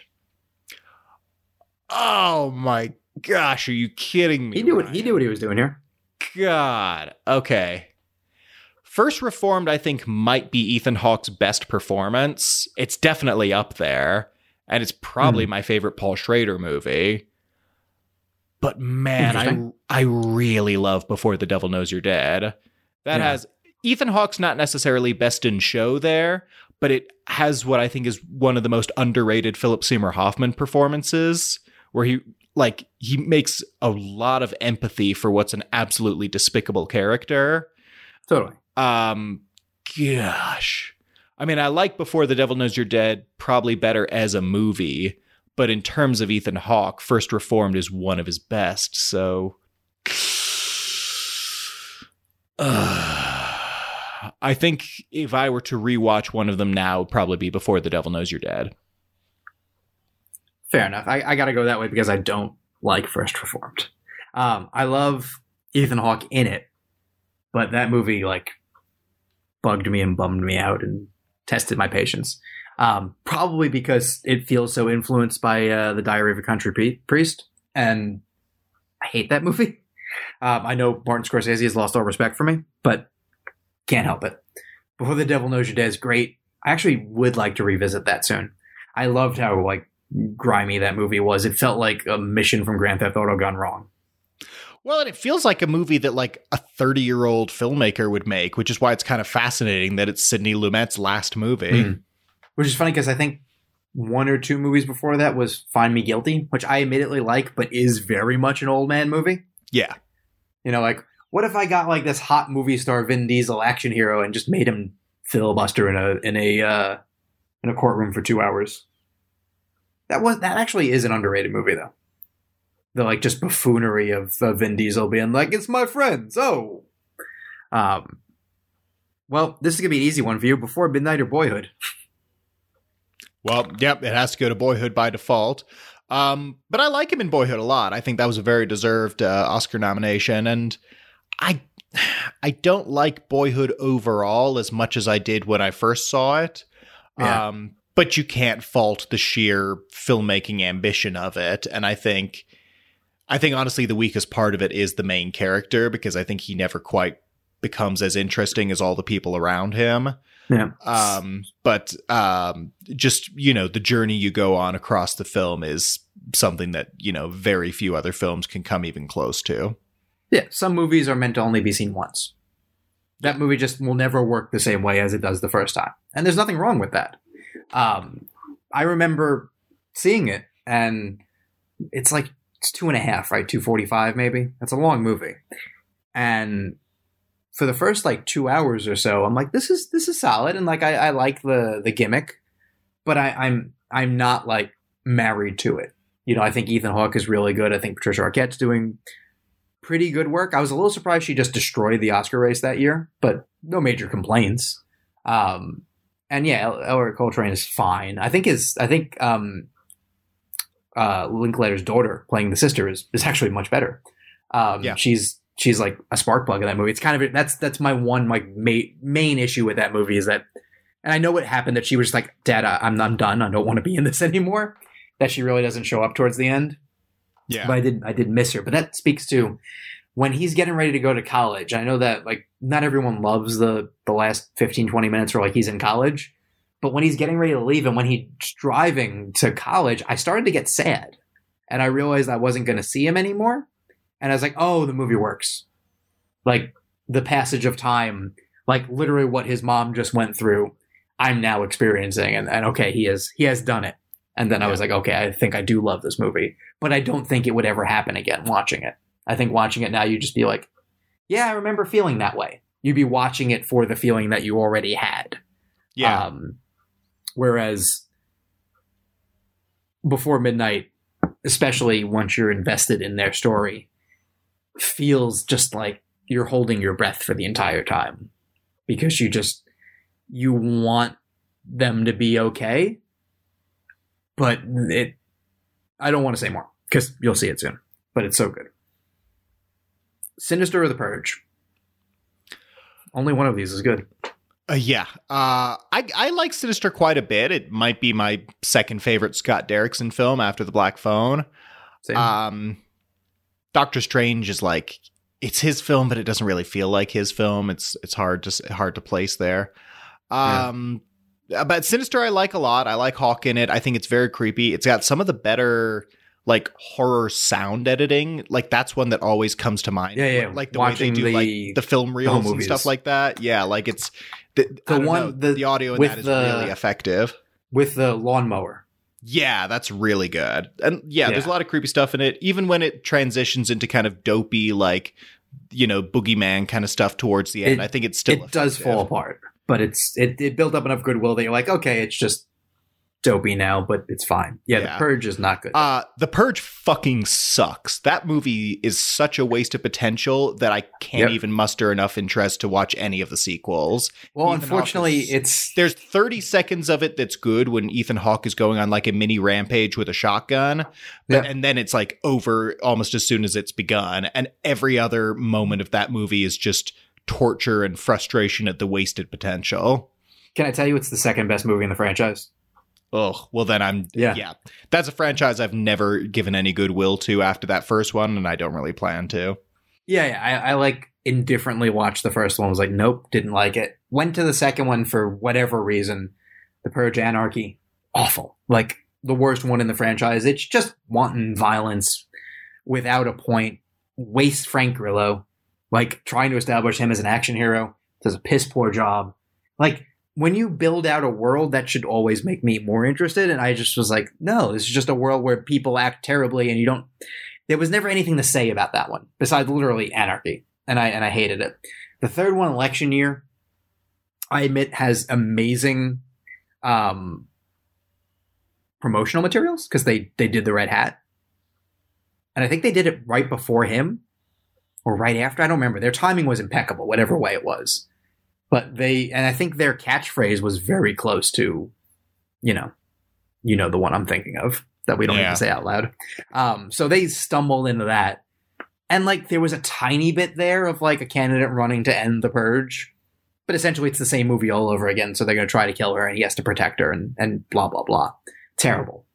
Oh my gosh, are you kidding me? He knew what he knew what he was doing here. God. Okay. First Reformed, I think, might be Ethan Hawke's best performance. It's definitely up there and it's probably mm. my favorite Paul Schrader movie. But man, I I really love Before the Devil Knows You're Dead. That yeah. has Ethan Hawke's not necessarily best in show there, but it has what I think is one of the most underrated Philip Seymour Hoffman performances, where he like he makes a lot of empathy for what's an absolutely despicable character. Totally. Um gosh. I mean, I like Before the Devil Knows You're Dead probably better as a movie, but in terms of Ethan Hawke, First Reformed is one of his best. So, uh, I think if I were to rewatch one of them now, probably be Before the Devil Knows You're Dead. Fair enough. I, I got to go that way because I don't like First Reformed. Um, I love Ethan Hawke in it, but that movie like bugged me and bummed me out and tested my patience. Um, probably because it feels so influenced by uh, the Diary of a Country Priest, and I hate that movie. Um, I know Martin Scorsese has lost all respect for me, but can't help it. Before the Devil Knows You're Dead is great. I actually would like to revisit that soon. I loved how like grimy that movie was. It felt like a mission from Grand Theft Auto gone wrong. Well, and it feels like a movie that like a 30 year old filmmaker would make, which is why it's kind of fascinating that it's Sidney Lumet's last movie. Mm. Which is funny because I think one or two movies before that was Find Me Guilty, which I admittedly like, but is very much an old man movie. Yeah. You know, like, what if I got like this hot movie star Vin Diesel action hero and just made him filibuster in a in a uh, in a courtroom for two hours? That was that actually is an underrated movie though the like just buffoonery of uh, Vin Diesel being like, "It's my friends." Oh, um, well, this is gonna be an easy one for you. Before Midnight or Boyhood. well, yep, it has to go to Boyhood by default. Um, but I like him in Boyhood a lot. I think that was a very deserved uh, Oscar nomination, and I I don't like Boyhood overall as much as I did when I first saw it. Yeah. Um, but you can't fault the sheer filmmaking ambition of it, and I think I think honestly the weakest part of it is the main character because I think he never quite becomes as interesting as all the people around him. Yeah. Um, but um, just you know the journey you go on across the film is something that you know very few other films can come even close to. Yeah, some movies are meant to only be seen once. That movie just will never work the same way as it does the first time. And there's nothing wrong with that. Um, I remember seeing it, and it's like it's two and a half, right? Two forty five, maybe. That's a long movie, and for the first like two hours or so, I'm like, this is this is solid, and like I, I like the the gimmick, but I, I'm I'm not like married to it. You know, I think Ethan Hawke is really good. I think Patricia Arquette's doing pretty good work. I was a little surprised she just destroyed the Oscar race that year, but no major complaints. Um, and yeah, Ellar Coltrane is fine. I think his I think um, uh, Linklater's daughter playing the sister is is actually much better. Um, yeah. she's she's like a spark plug in that movie. It's kind of that's that's my one like ma- main issue with that movie is that, and I know what happened that she was like, Dad, I'm I'm done. I don't want to be in this anymore. That she really doesn't show up towards the end. Yeah, but I did I did miss her. But that speaks to when he's getting ready to go to college. I know that like not everyone loves the the last 15 20 minutes or like he's in college. But when he's getting ready to leave and when he's driving to college, I started to get sad. And I realized I wasn't going to see him anymore. And I was like, oh, the movie works. Like the passage of time, like literally what his mom just went through, I'm now experiencing. And, and okay, he has he has done it. And then yeah. I was like, okay, I think I do love this movie. But I don't think it would ever happen again watching it. I think watching it now, you'd just be like, yeah, I remember feeling that way. You'd be watching it for the feeling that you already had. Yeah. Um, Whereas before midnight, especially once you're invested in their story, feels just like you're holding your breath for the entire time because you just you want them to be okay but it i don't want to say more because you'll see it soon but it's so good sinister or the purge only one of these is good uh, yeah, uh, I I like Sinister quite a bit. It might be my second favorite Scott Derrickson film after The Black Phone. Same. Um, Doctor Strange is like it's his film, but it doesn't really feel like his film. It's it's hard to hard to place there. Um, yeah. but Sinister I like a lot. I like Hawk in it. I think it's very creepy. It's got some of the better like horror sound editing. Like that's one that always comes to mind. Yeah, yeah. Like the Watching way they do the, like the film reels and stuff like that. Yeah, like it's the, the one know, the, the audio in that is the, really effective with the lawnmower. Yeah, that's really good. And yeah, yeah, there's a lot of creepy stuff in it. Even when it transitions into kind of dopey, like you know, boogeyman kind of stuff towards the end, it, I think it's still it effective. does fall apart. But it's it, it built up enough goodwill that you're like, okay, it's just dopey now, but it's fine. Yeah, yeah, The Purge is not good. Uh, the Purge fucking sucks. That movie is such a waste of potential that I can't yep. even muster enough interest to watch any of the sequels. Well, Ethan unfortunately, is, it's there's 30 seconds of it that's good when Ethan Hawke is going on like a mini rampage with a shotgun, but, and then it's like over almost as soon as it's begun, and every other moment of that movie is just torture and frustration at the wasted potential. Can I tell you it's the second best movie in the franchise? Oh, well then I'm yeah. yeah. That's a franchise I've never given any goodwill to after that first one, and I don't really plan to. Yeah, yeah. I, I like indifferently watched the first one, was like, nope, didn't like it. Went to the second one for whatever reason. The Purge Anarchy, awful. Like the worst one in the franchise. It's just wanton violence without a point. Waste Frank Grillo, like trying to establish him as an action hero, does a piss poor job. Like when you build out a world that should always make me more interested. And i just was like no this is just a world where people act terribly and you don't there was never anything to say about that one besides literally anarchy. And i and i hated it. The third one election year i admit has amazing um promotional materials because they they did the red hat. And i think they did it right before him or right after i don't remember. Their timing was impeccable whatever way it was but they and I think their catchphrase was very close to, you know, you know the one I'm thinking of that we don't yeah. even say out loud. Um, so they stumbled into that, and like there was a tiny bit there of like a candidate running to end the purge, but essentially it's the same movie all over again. So they're going to try to kill her, and he has to protect her, and and blah blah blah. Terrible.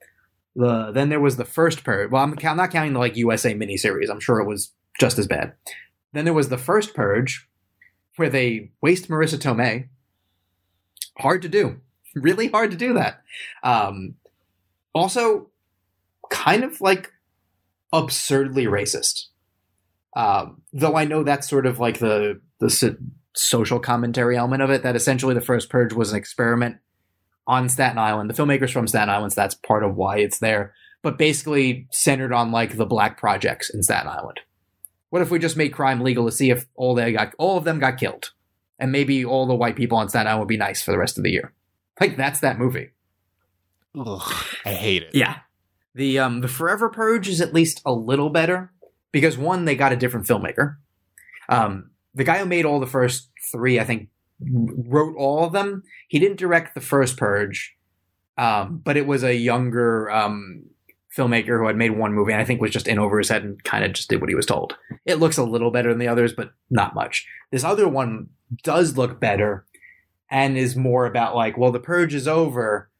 The then there was the first purge. Well, I'm, I'm not counting the like USA miniseries. I'm sure it was just as bad. Then there was the first purge, where they waste Marisa Tomei. Hard to do. Really hard to do that. Um, also, kind of like absurdly racist. Um, though I know that's sort of like the the social commentary element of it. That essentially the first Purge was an experiment on Staten Island. The filmmakers from Staten Island, so that's part of why it's there. But basically centered on like the black projects in Staten Island. What if we just made crime legal to see if all they got all of them got killed? And maybe all the white people on Staten Island would be nice for the rest of the year. Like that's that movie. Ugh, I hate it. Yeah. The um the Forever Purge is at least a little better because one, they got a different filmmaker. Um the guy who made all the first three, I think, wrote all of them. He didn't direct the first Purge, um, but it was a younger um, filmmaker who had made one movie and I think was just in over his head and kind of just did what he was told. It looks a little better than the others, but not much. This other one does look better and is more about like, well, the purge is over,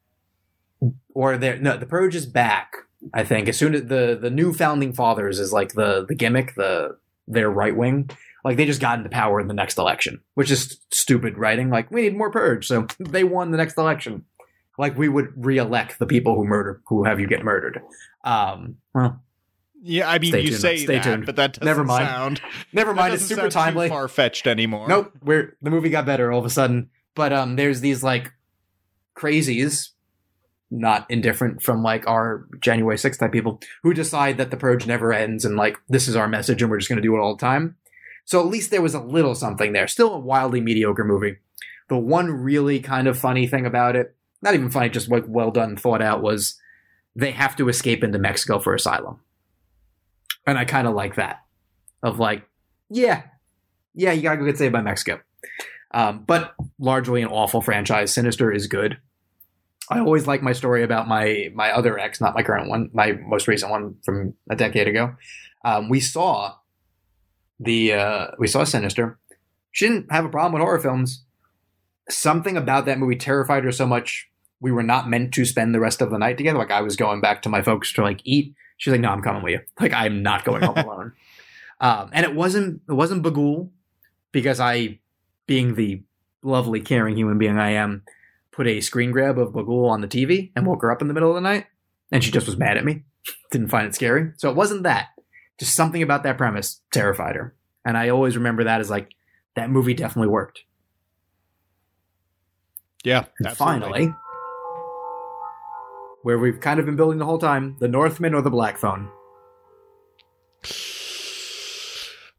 or there. No, the purge is back. I think as soon as the the new founding fathers is like the the gimmick, the their right wing. Like they just got into power in the next election, which is stupid writing. Like we need more purge, so they won the next election. Like we would re-elect the people who murder who have you get murdered. Um, well, Yeah, I mean, Stay you tuned. say Stay that, tuned. but that doesn't Never mind. sound. never mind. It's super timely. Far fetched anymore. Nope, we're the movie got better all of a sudden. But um, there's these like crazies, not indifferent from like our January 6th type people who decide that the purge never ends and like this is our message and we're just going to do it all the time. So at least there was a little something there. Still a wildly mediocre movie. The one really kind of funny thing about it, not even funny, just like well done, thought out, was they have to escape into Mexico for asylum. And I kind of like that. Of like, yeah, yeah, you gotta go get saved by Mexico. Um, but largely an awful franchise. Sinister is good. I always like my story about my my other ex, not my current one, my most recent one from a decade ago. Um, we saw the uh, we saw Sinister. She didn't have a problem with horror films. Something about that movie terrified her so much. We were not meant to spend the rest of the night together. Like I was going back to my folks to like eat. She's like, "No, I'm coming with you. Like I'm not going home alone." Um, and it wasn't it wasn't Bagul because I, being the lovely caring human being I am, put a screen grab of Bagul on the TV and woke her up in the middle of the night, and she just was mad at me. Didn't find it scary. So it wasn't that. Just something about that premise terrified her. And I always remember that as like, that movie definitely worked. Yeah. Finally, where we've kind of been building the whole time, the Northman or the Black Phone.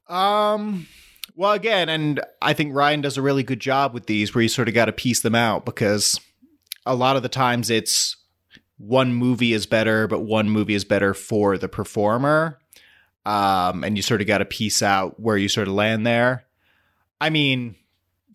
Um. Well, again, and I think Ryan does a really good job with these, where you sort of got to piece them out because a lot of the times it's one movie is better, but one movie is better for the performer, um, and you sort of got to piece out where you sort of land there. I mean,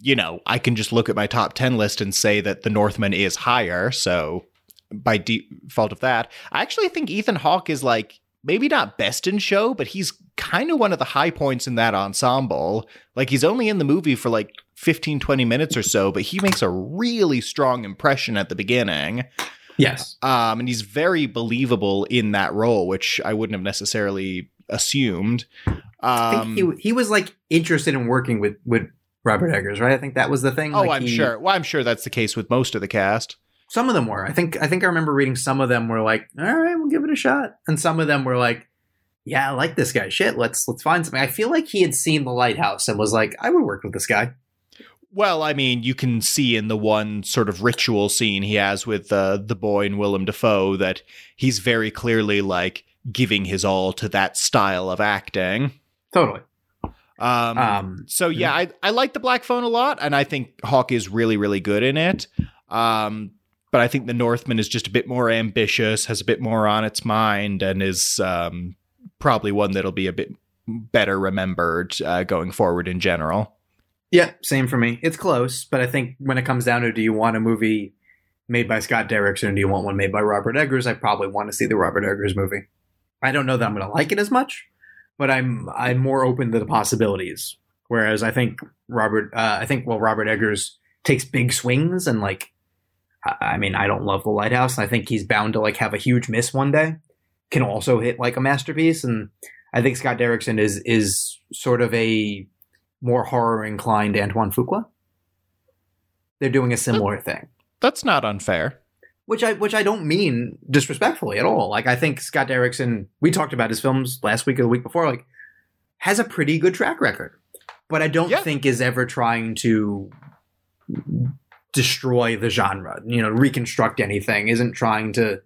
you know, I can just look at my top ten list and say that The Northman is higher, so by default of that, I actually think Ethan Hawke is like maybe not best in show, but he's kind of one of the high points in that ensemble. Like he's only in the movie for like 15, 20 minutes or so, but he makes a really strong impression at the beginning. Yes. Um, and he's very believable in that role, which I wouldn't have necessarily assumed. I Um, think he, he was like interested in working with, with Robert Eggers, right? I think that was the thing. oh, Like, I'm he- sure. Well, I'm sure that's the case with most of the cast. Some of them were. I think I think I remember reading some of them were like, all right, we'll give it a shot. And some of them were like, yeah, I like this guy. Shit, let's let's find something. I feel like he had seen the lighthouse and was like, I would work with this guy. Well, I mean, you can see in the one sort of ritual scene he has with uh, the boy and Willem Dafoe that he's very clearly like giving his all to that style of acting. Totally. Um, Um so yeah, I I like the Black Phone a lot, and I think Hawke is really really good in it. Um, but I think the Northman is just a bit more ambitious, has a bit more on its mind, and is um, probably one that'll be a bit better remembered uh, going forward in general. Yeah, same for me. It's close, but I think when it comes down to do you want a movie made by Scott Derrickson or do you want one made by Robert Eggers, I probably want to see the Robert Eggers movie. I don't know that I'm going to like it as much, but I'm I'm more open to the possibilities. Whereas I think Robert, uh, I think well Robert Eggers takes big swings and like, I mean I don't love The Lighthouse. I think he's bound to like have a huge miss one day. Can also hit like a masterpiece, and I think Scott Derrickson is is sort of a more horror inclined Antoine Fuqua. They're doing a similar thing, That's not unfair. which I which I don't mean disrespectfully at all. Like I think Scott Derrickson, we talked about his films last week or the week before, like has a pretty good track record. but I don't Yeah. think is ever trying to destroy the genre. You know, reconstruct anything. Isn't trying to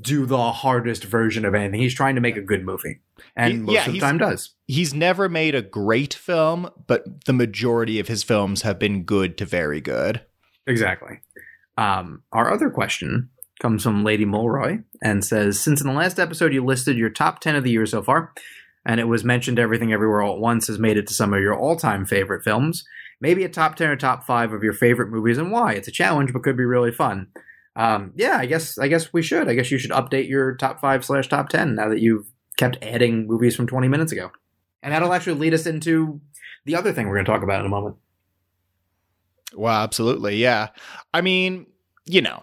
do the hardest version of anything. He's trying to make a good movie, and He- most yeah, of the he's- time does. He's never made a great film, but the majority of his films have been good to very good. Exactly. Um, our other question comes from Lady Mulroy and says Since in the last episode you listed your top 10 of the year so far, and it was mentioned Everything Everywhere All at Once has made it to some of your all time favorite films, maybe a top 10 or top 5 of your favorite movies and why. It's a challenge, but could be really fun. Um, yeah, I guess I guess we should. I guess you should update your top five slash top ten now that you've kept adding movies from twenty minutes ago, and that'll actually lead us into the other thing we're going to talk about in a moment. Well, absolutely. Yeah. I mean, you know,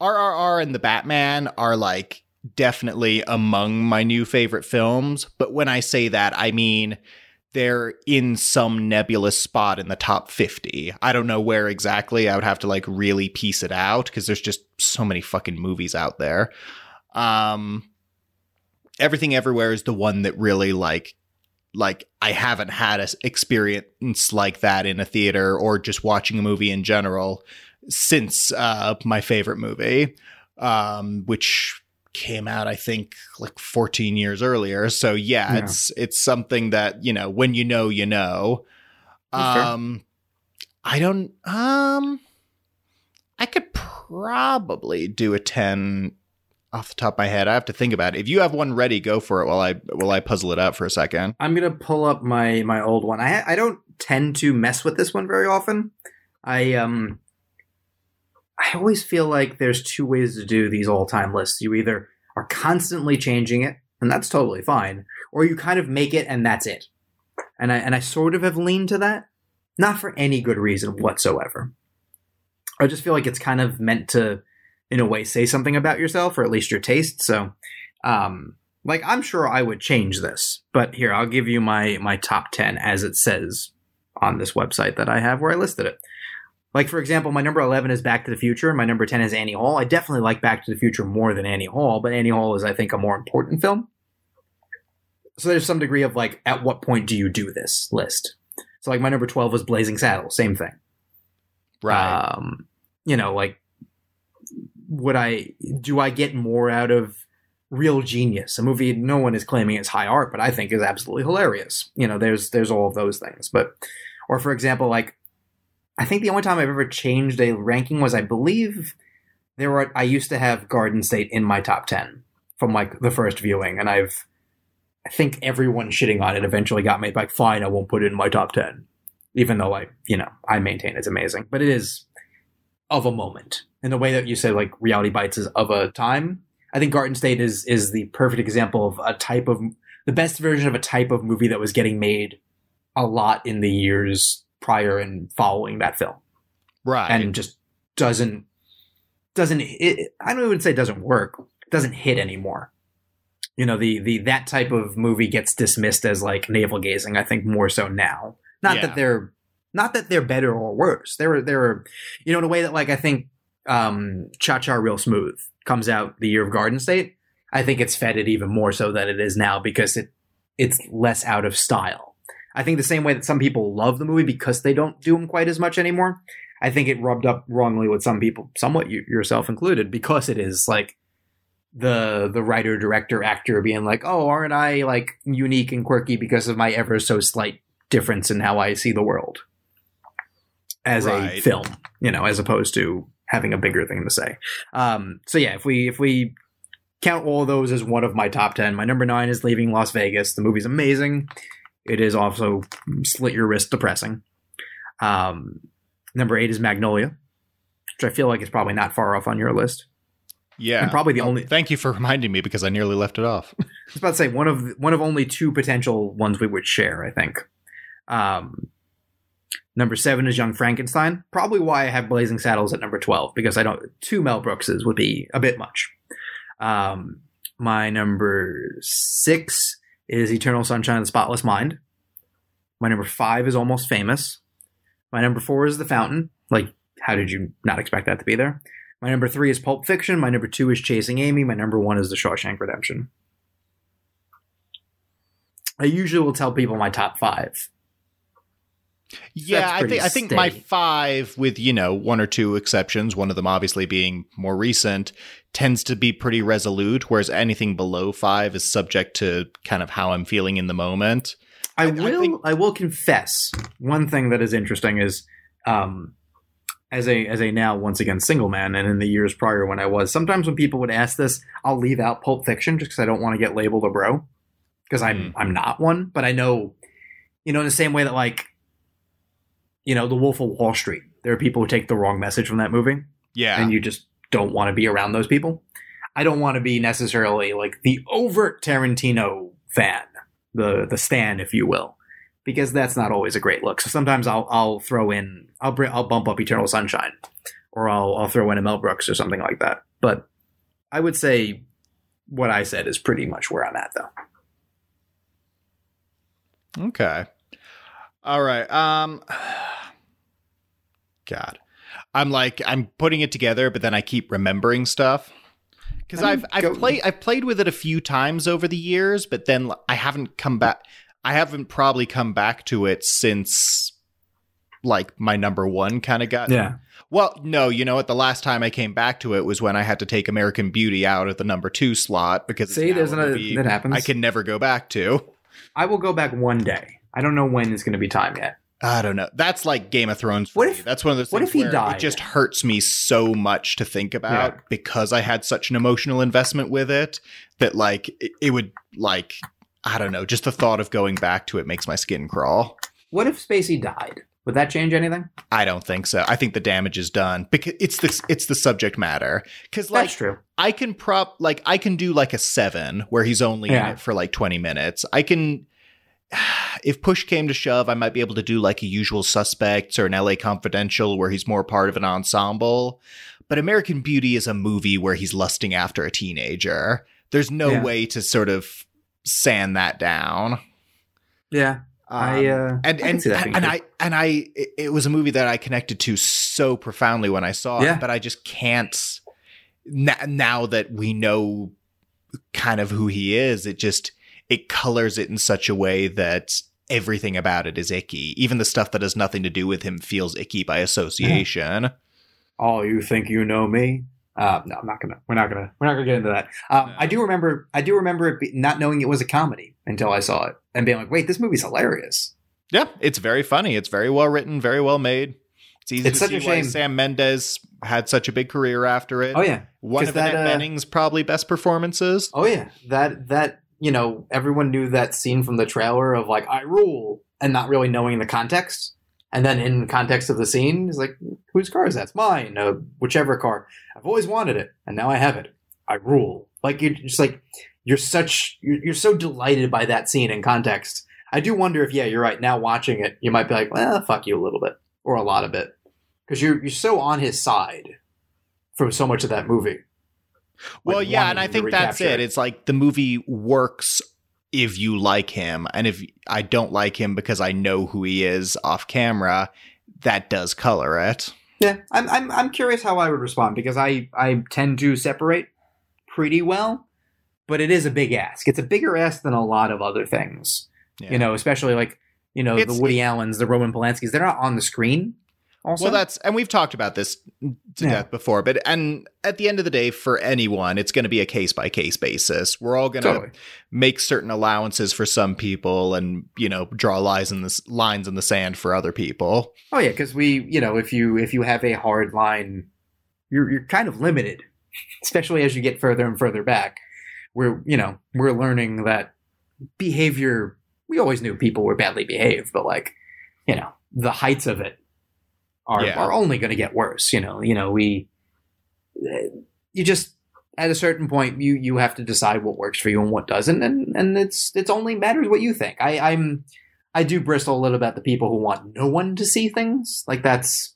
RRR and the Batman are like definitely among my new favorite films. But when I say that, I mean they're in some nebulous spot in the top 50. I don't know where exactly. I would have to like really piece it out because there's just so many fucking movies out there. Um, Everything Everywhere is the one that really like like I haven't had an experience like that in a theater or just watching a movie in general since uh, my favorite movie, um, which came out I think like 14 years earlier. So yeah, Yeah. it's it's something that you know when you know you know. Um, I don't. Um, I could probably do a 10 off the top of my head. I have to think about it. If you have one ready, go for it while I while I puzzle it out for a second. I'm gonna pull up my my old one. I I don't tend to mess with this one very often. I um I always feel like there's two ways to do these all time lists. You either are constantly changing it, and that's totally fine, or you kind of make it and that's it. And I and I sort of have leaned to that, not for any good reason whatsoever. I just feel like it's kind of meant to, in a way, say something about yourself or at least your taste. So, um, like I'm sure I would change this, but here I'll give you my my top 10 as it says on this website that I have where I listed it. Like for example, my number 11 is Back to the Future, my number 10 is Annie Hall. I definitely like Back to the Future more than Annie Hall, but Annie Hall is I think a more important film. So there's some degree of like at what point do you do this list? So like my number 12 was Blazing Saddles, same thing. Right. Um, you know, like, would I do I get more out of Real Genius, a movie no one is claiming is high art, but I think is absolutely hilarious. You know, there's there's all of those things. But or for example, like I think the only time I've ever changed a ranking was I believe there were I used to have Garden State in my top ten from like the first viewing, and I've I think everyone shitting on it eventually got me like, fine, I won't put it in my top ten even though I, you know, I maintain it's amazing. But it is of a moment in the way that you say like reality bites is of a time. I think Garden State is is the perfect example of a type of the best version of a type of movie that was getting made a lot in the years prior and following that film, right. and just doesn't doesn't it, I don't even say it doesn't work, doesn't hit anymore. You know, the the that type of movie gets dismissed as like navel gazing. I think more so now. Not Yeah. that they're not that they're better or worse. They're they're you know in a way that like I think um Cha Cha Real Smooth comes out the year of Garden State. I think it's feted even more so than it is now because it it's less out of style. I think the same way that some people love the movie because they don't do them quite as much anymore. I think it rubbed up wrongly with some people, somewhat you, yourself included, because it is like the the writer, director, actor being like, "Oh, aren't I like unique and quirky because of my ever so slight difference in how I see the world as a film, you know, as opposed to having a bigger thing to say." Um, so yeah, if we if we count all those as one of my top ten, my number nine is Leaving Las Vegas. The movie's amazing. It is also slit your wrist depressing. Um, number eight is Magnolia, which I feel like is probably not far off on your list. yeah. and probably the only- Thank you for reminding me because I nearly left it off. I was about to say one of one of only two potential ones we would share. I think. Um, number seven is Young Frankenstein. Probably why I have Blazing Saddles at number twelve because I don't two Mel Brookses would be a bit much. Um, my number six is Eternal Sunshine of the Spotless Mind. My number five is Almost Famous. My number four is The Fountain. Like, how did you not expect that to be there? My number three is Pulp Fiction. My number two is Chasing Amy. My number one is The Shawshank Redemption. I usually will tell people my top five. Yeah, I pretty think I think my five, with you know one or two exceptions, one of them obviously being more recent, tends to be pretty resolute. Whereas anything below five is subject to kind of how I'm feeling in the moment. I I- I will. I, think- will confess one thing that is interesting is, um, as a as a now once again single man, and in the years prior when I was, sometimes when people would ask this, I'll leave out Pulp Fiction just because I don't want to get labeled a bro, because I'm Mm. I'm not one. But I know, you know, in the same way that like, you know, The Wolf of Wall Street, there are people who take the wrong message from that movie Yeah, and you just don't want to be around those people. I don't want to be necessarily like the overt Tarantino fan, the the stan, if you will, because that's not always a great look. So sometimes I'll I'll throw in I'll br- I'll bump up Eternal Sunshine, or I'll I'll throw in a Mel Brooks or something like that. But I would say what I said is pretty much where I'm at, though. Okay. All right. Um God. I'm like I'm putting it together, but then I keep remembering stuff. Cuz I I've mean, I've go- played I've played with it a few times over the years, but then I haven't come back I haven't probably come back to it since like my number 1 kind of got Yeah, Well, no, you know what? The last time I came back to it was when I had to take American Beauty out of the number 2 slot because see, it's now there's another that happens. I can never go back to. I will go back one day. I don't know when is going to be time yet. I don't know. That's like Game of Thrones. What me. if- That's one of those what things if he where died? it just hurts me so much to think about Yeah. because I had such an emotional investment with it that like it, it would like I don't know. Just the thought of going back to it makes my skin crawl. What if Spacey died? Would that change anything? I don't think so. I think the damage is done because it's the it's the subject matter. Because like That's true. I can prop like I can do like a seven where he's only Yeah. in it for like 20 minutes. I can if push came to shove, I might be able to do like a usual suspects or an LA confidential where he's more part of an ensemble. But American Beauty is a movie where he's lusting after a teenager. There's no Yeah. way to sort of sand that down. Yeah, I Um, uh, and I and being and. I and I it, it was a movie that I connected to so profoundly when I saw Yeah. it, but I just can't now that we know kind of who he is. It just it colors it in such a way that everything about it is icky. Even the stuff that has nothing to do with him feels icky by association. oh, you think you know me? Uh, no, I'm not gonna. We're not gonna. We're not gonna get into that. Um, No. I do remember. I do remember it be, not knowing it was a comedy until I saw it and being like, "Wait, this movie's hilarious." Yeah, it's very funny. It's very well written, very well made. It's easy It's to such a see why shame. Sam Mendes had such a big career after it. Oh yeah. One 'cause of that, Annette uh, Bening's probably best performances. Oh yeah. That that you know everyone knew that scene from the trailer of like I rule and not really knowing the context. And then in context of the scene, it's like, whose car is that? It's mine. Uh, whichever car. I've always wanted it, and now I have it. I rule. Like you're just like you're such you're, you're so delighted by that scene in context. I do wonder if yeah, you're right. Now watching it, you might be like, well, fuck you a little bit or a lot of it, because you're you're so on his side from so much of that movie. Well, like, yeah, and I think that's it. it. It's like the movie works if you like him, and if I don't like him because I know who he is off camera, that does color it. Yeah, I'm I'm I'm curious how I would respond because I I tend to separate pretty well, but it is a big ask. It's a bigger ask than a lot of other things. Yeah. You know, especially like you know It's- the Woody Allens, the Roman Polanskis. They're not on the screen. Also, Well, that's and we've talked about this to Yeah. death before, but and at the end of the day, for anyone, it's going to be a case by case basis. We're all going to totally. make certain allowances for some people, and you know, draw lines in the lines in the sand for other people. Oh yeah, because we you know if you if you have a hard line, you're you're kind of limited, especially as you get further and further back. We're you know we're learning that behavior. We always knew people were badly behaved, but like you know the heights of it are Yeah. are only going to get worse. You know you know we you just at a certain point you you have to decide what works for you and what doesn't, and and it's it's only matters what you think. I I'm I do bristle a little about the people who want no one to see things. Like that's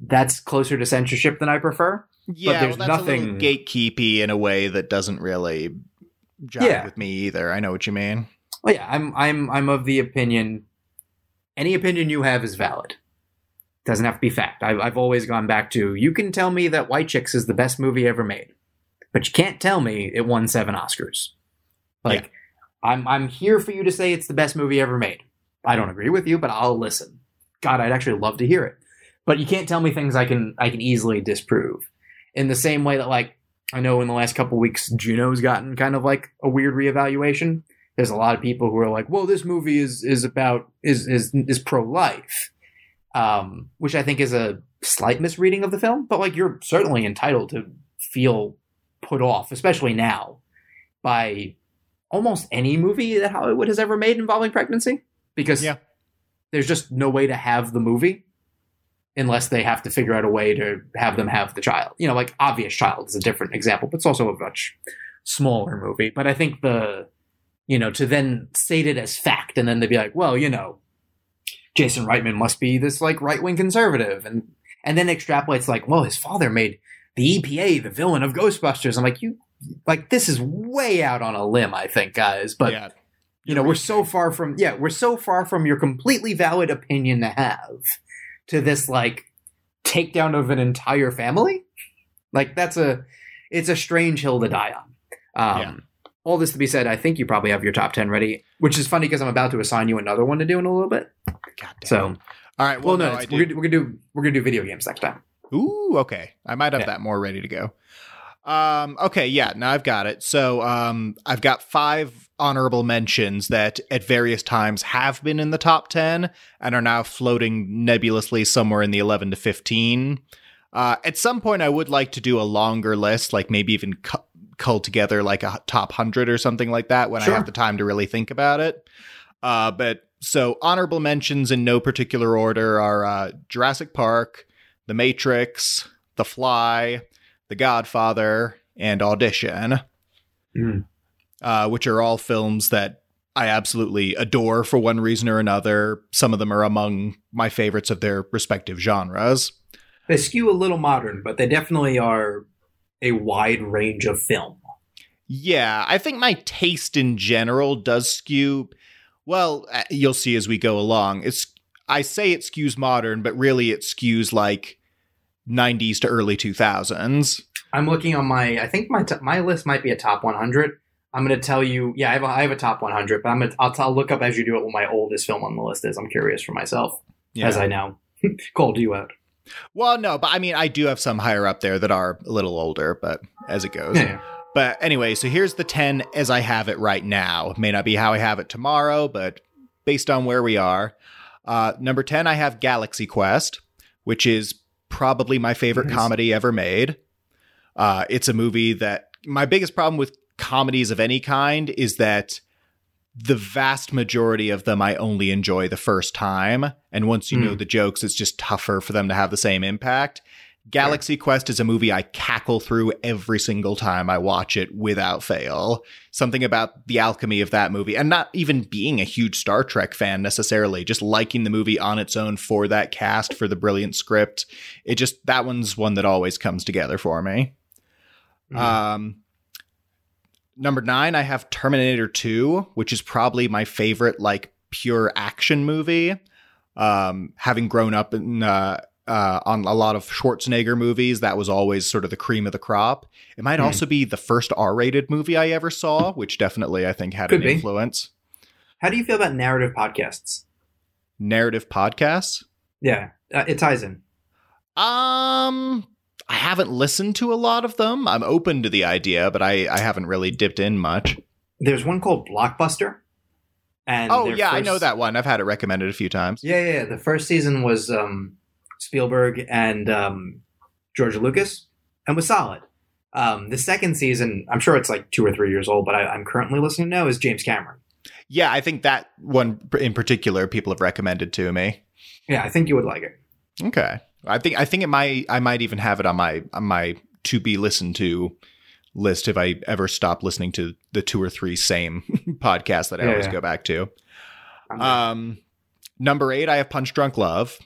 that's closer to censorship than I prefer. Yeah, but there's well, that's a little nothing- gatekeepy in a way that doesn't really jive Yeah. with me either. I know what you mean. Well, yeah, I'm I'm I'm of the opinion. Any opinion you have is valid. Doesn't have to be fact. I've I've always gone back to you can tell me that White Chicks is the best movie ever made, but you can't tell me it won seven Oscars. Like I'm I'm here for you to say it's the best movie ever made. I don't agree with you, but I'll listen. God, I'd actually love to hear it. But you can't tell me things I can I can easily disprove. In the same way that like I know in the last couple weeks Juno's gotten kind of like a weird reevaluation. There's a lot of people who are like, "Well, this movie is is about is is is pro life," um, which I think is a slight misreading of the film. But like, you're certainly entitled to feel put off, especially now, by almost any movie that Hollywood has ever made involving pregnancy, because Yeah. there's just no way to have the movie unless they have to figure out a way to have them have the child. You know, like obvious child is a different example, but it's also a much smaller movie. But I think the you know, to then state it as fact and then they'd be like, well, you know, Jason Reitman must be this like right wing conservative and and then extrapolates like, well, his father made the EPA the villain of Ghostbusters. I'm like, you like this is way out on a limb, I think, guys. But yeah. you know, we're so far from yeah, we're so far from your completely valid opinion to have to this like takedown of an entire family. Like that's a it's a strange hill to die on. Um Yeah. all this to be said, I think you probably have your top ten ready, which is funny because I'm about to assign you another one to do in a little bit. God damn. So, all right. well, Well, no, no, it's- we're, gonna, we're gonna do we're gonna do video games next time. Ooh, okay. I might have Yeah. that more ready to go. Um, okay, yeah, now I've got it. So um, I've got five honorable mentions that at various times have been in the top 10 and are now floating nebulously somewhere in the 11 to 15. Uh, at some point, I would like to do a longer list, like maybe even cu- cull together like a top 100 or something like that when Sure. I have the time to really think about it. Uh, but so honorable mentions in no particular order are uh, Jurassic Park, The Matrix, The Fly, The Godfather, and Audition, Mm. uh, which are all films that I absolutely adore for one reason or another. Some of them are among my favorites of their respective genres. They skew a little modern, but they definitely are a wide range of film. Yeah, I think my taste in general does skew. Well, uh, you'll see as we go along. It's I say it skews modern, but really it skews like 90s to early 2000s. I'm looking on my. I think my t- my list might be a top 100. I'm going to tell you. Yeah, I have a, I have a top 100, but I'm gonna, I'll, I'll look up as you do it what my oldest film on the list is. I'm curious for myself as I know. Cole, do you out? Well, no, but I mean, I do have some higher up there that are a little older, but as it goes. Yeah. But anyway, so here's the 10 as I have it right now. May not be how I have it tomorrow, but based on where we are. Uh, number 10, I have Galaxy Quest, which is probably my favorite Nice. comedy ever made. Uh, it's a movie that my biggest problem with comedies of any kind is that the vast majority of them I only enjoy the first time. And once you know Hmm. the jokes, it's just tougher for them to have the same impact. Galaxy Quest is a movie I cackle through every single time I watch it without fail. Something about the alchemy of that movie, and not even being a huge Star Trek fan necessarily, just liking the movie on its own for that cast, for the brilliant script. It just, that one's one that always comes together for me. Mhm. Um, number nine, I have Terminator 2, which is probably my favorite, like, pure action movie. Um, having grown up in, uh, uh, on a lot of Schwarzenegger movies, that was always sort of the cream of the crop. It might Hmm. also be the first R rated movie I ever saw, which definitely I think had Could an be. influence. How do you feel about narrative podcasts? Narrative podcasts. Yeah, uh, it ties in. Um, I haven't listened to a lot of them. I'm open to the idea, but I, I haven't really dipped in much. There's one called Blockbuster. And oh, yeah, I know that one. I've had it recommended a few times. Yeah, yeah. yeah. The first season was um, Spielberg and um, George Lucas, and was solid. Um, the second season, I'm sure it's like two or three years old, but I, I'm currently listening now is James Cameron. Yeah, I think that one in particular people have recommended to me. Yeah, I think you would like it. Okay. I think I think it might I might even have it on my on my to be listened to list if I ever stop listening to the two or three same podcasts that I Yeah, always yeah. go back to. Um number 8 I have Punch Drunk Love,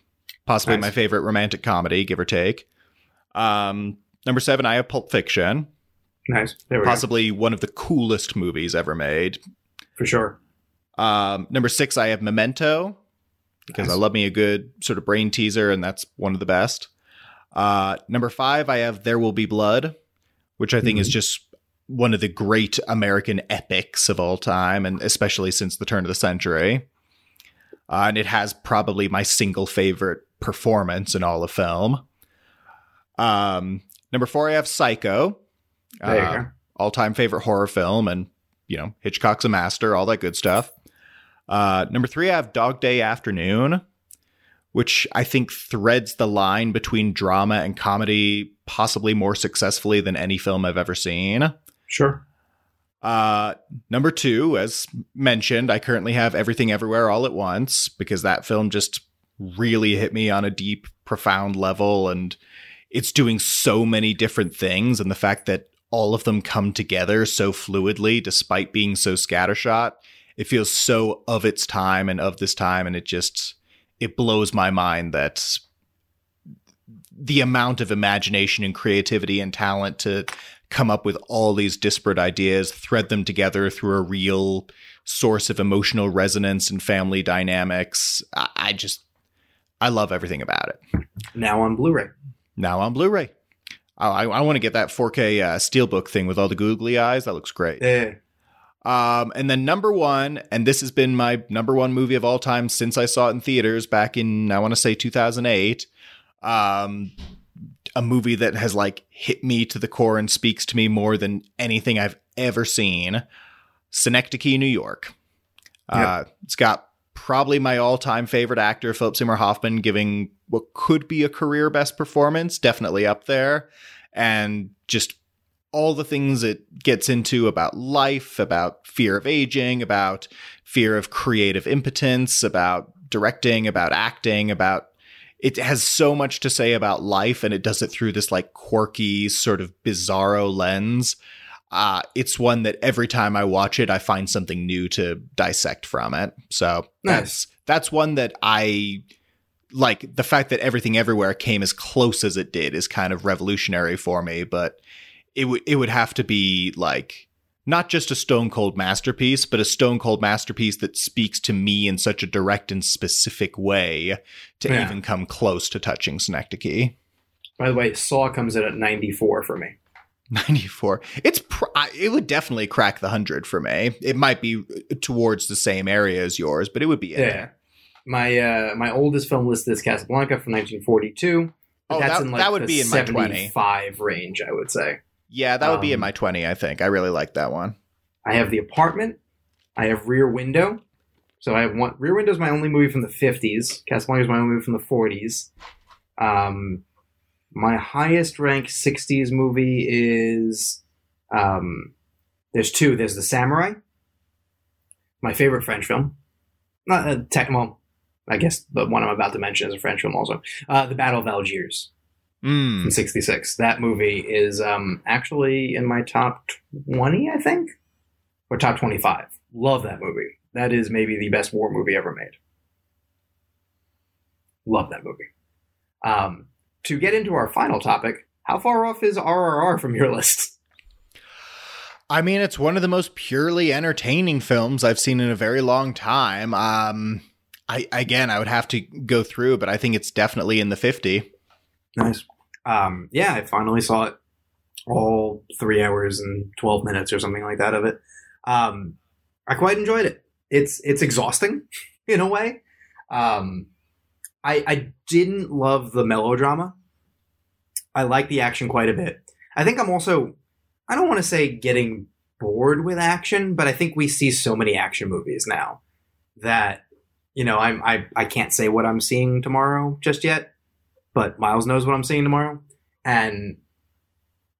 possibly Nice. my favorite romantic comedy give or take. Um number 7 I have Pulp Fiction, nice. There we go. possibly one of the coolest movies ever made. For sure. Um, number six, I have Memento because I love me a good sort of brain teaser, and that's one of the best. Uh, number five, I have There Will Be Blood, which I think is just one of the great American epics of all time, and especially since the turn of the century. uh, and it has probably my single favorite performance in all of film. Um, number four, I have Psycho. Go. All time favorite horror film, and you know Hitchcock's a master, all that good stuff. Uh, number three, I have Dog Day Afternoon, which I think threads the line between drama and comedy possibly more successfully than any film I've ever seen. Sure. Uh, number two, as mentioned, I currently have Everything Everywhere All at Once because that film just really hit me on a deep, profound level. And it's doing so many different things. And the fact that all of them come together so fluidly, despite being so scattershot, it feels so of its time and of this time. And it just, it blows my mind that the amount of imagination and creativity and talent to come up with all these disparate ideas, thread them together through a real source of emotional resonance and family dynamics. I, I just, I love everything about it. Now on Blu-ray. Now on Blu-ray. I, I want to get that 4K uh, steelbook thing with all the googly eyes. That looks great. Yeah. Um, and then number one, and this has been my number one movie of all time since I saw it in theaters back in I want to say 2008. Um, a movie that has like hit me to the core and speaks to me more than anything I've ever seen. Synecdoche, New York. Uh, it's got probably my all-time favorite actor, Philip Seymour Hoffman, giving what could be a career best performance, definitely up there, and just all the things it gets into about life, about fear of aging, about fear of creative impotence, about directing, about acting, about it has so much to say about life and it does it through this like quirky sort of bizarro lens. Uh, it's one that every time I watch it, I find something new to dissect from it. So Nice. that's that's one that I like. The fact that everything everywhere came as close as it did is kind of revolutionary for me. But it would it would have to be like not just a stone cold masterpiece, but a stone cold masterpiece that speaks to me in such a direct and specific way to Yeah. even come close to touching Synecdoche. By the way, Saw comes in at 94 for me. 94. It's pr- it would definitely crack the 100 for me. It might be towards the same area as yours, but it would be in Yeah. there. My uh, my oldest film listed is Casablanca from 1942. but Oh, that's that- in like that would the be in my 20. range, I would say. Yeah, that would be in Um, my 20, I think. I really like that one. I have The Apartment. I have Rear Window. So I have one. Rear Window is my only movie from the 50s. Casablanca is my only movie from the 40s. Um, my highest ranked 60s movie is um, there's two. There's The Samurai, my favorite French film. Not uh, tech, well, I guess the one I'm about to mention is a French film also. Uh, the Battle of Algiers Mm. from 66. That movie is um, actually in my top 20, I think, or top 25. Love that movie. That is maybe the best war movie ever made. Love that movie. Um, to get into our final topic, how far off is RRR from your list? I mean, it's one of the most purely entertaining films I've seen in a very long time. Um, I again, I would have to go through, but I think it's definitely in the 50. Nice. Um, yeah, I finally saw it all three hours and 12 minutes or something like that of it. Um, I quite enjoyed it. It's, it's exhausting in a way. Um, I, I didn't love the melodrama. I like the action quite a bit. I think I'm also, I don't want to say getting bored with action, but I think we see so many action movies now that, you know, I'm, I, I can't say what I'm seeing tomorrow just yet but Miles knows what I'm seeing tomorrow. And,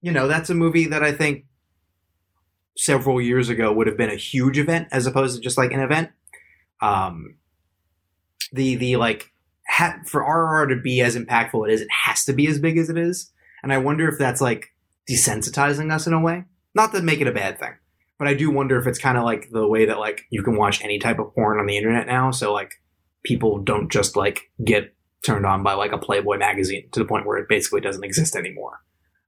you know, that's a movie that I think several years ago would have been a huge event as opposed to just like an event. Um, the, the like, ha- for RRR to be as impactful as it is, it has to be as big as it is. And I wonder if that's like desensitizing us in a way. Not to make it a bad thing, but I do wonder if it's kind of like the way that like you can watch any type of porn on the internet now. So like people don't just like get turned on by like a Playboy magazine to the point where it basically doesn't exist anymore.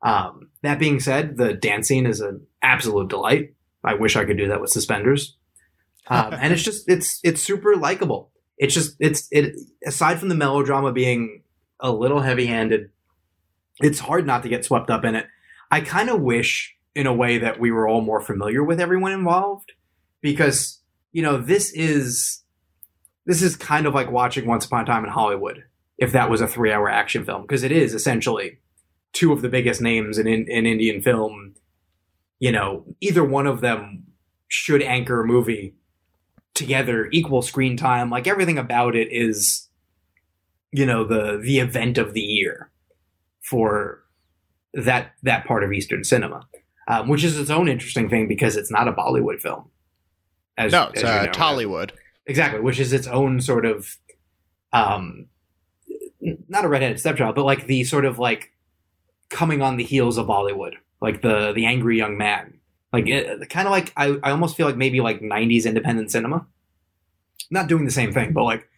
Um, that being said, the dance scene is an absolute delight. I wish I could do that with suspenders. Um, and it's just it's it's super likable. It's just it's it aside from the melodrama being a little heavy handed, it's hard not to get swept up in it. I kind of wish in a way that we were all more familiar with everyone involved because you know this is this is kind of like watching Once Upon a Time in Hollywood if that was a three hour action film because it is essentially two of the biggest names in, in, in Indian film. You know, either one of them should anchor a movie together, equal screen time. Like everything about it is, you know, the the event of the year for that that part of Eastern cinema, um, which is its own interesting thing because it's not a Bollywood film. As, no, it's uh, know, Tollywood. Exactly, which is its own sort of, um, not a redheaded stepchild, but like the sort of like coming on the heels of Bollywood, like the the angry young man, like kind of like I, I almost feel like maybe like '90s independent cinema, not doing the same thing, but like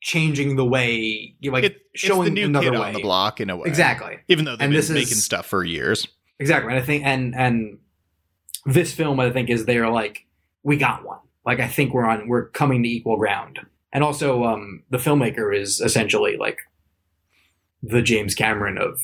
changing the way, like it, showing the new another kid way on the block in a way, exactly. Even though they've and been making is, stuff for years, exactly. And I think and and this film, I think, is they're like we got one. Like I think we're on we're coming to equal ground. And also, um, the filmmaker is essentially like the James Cameron of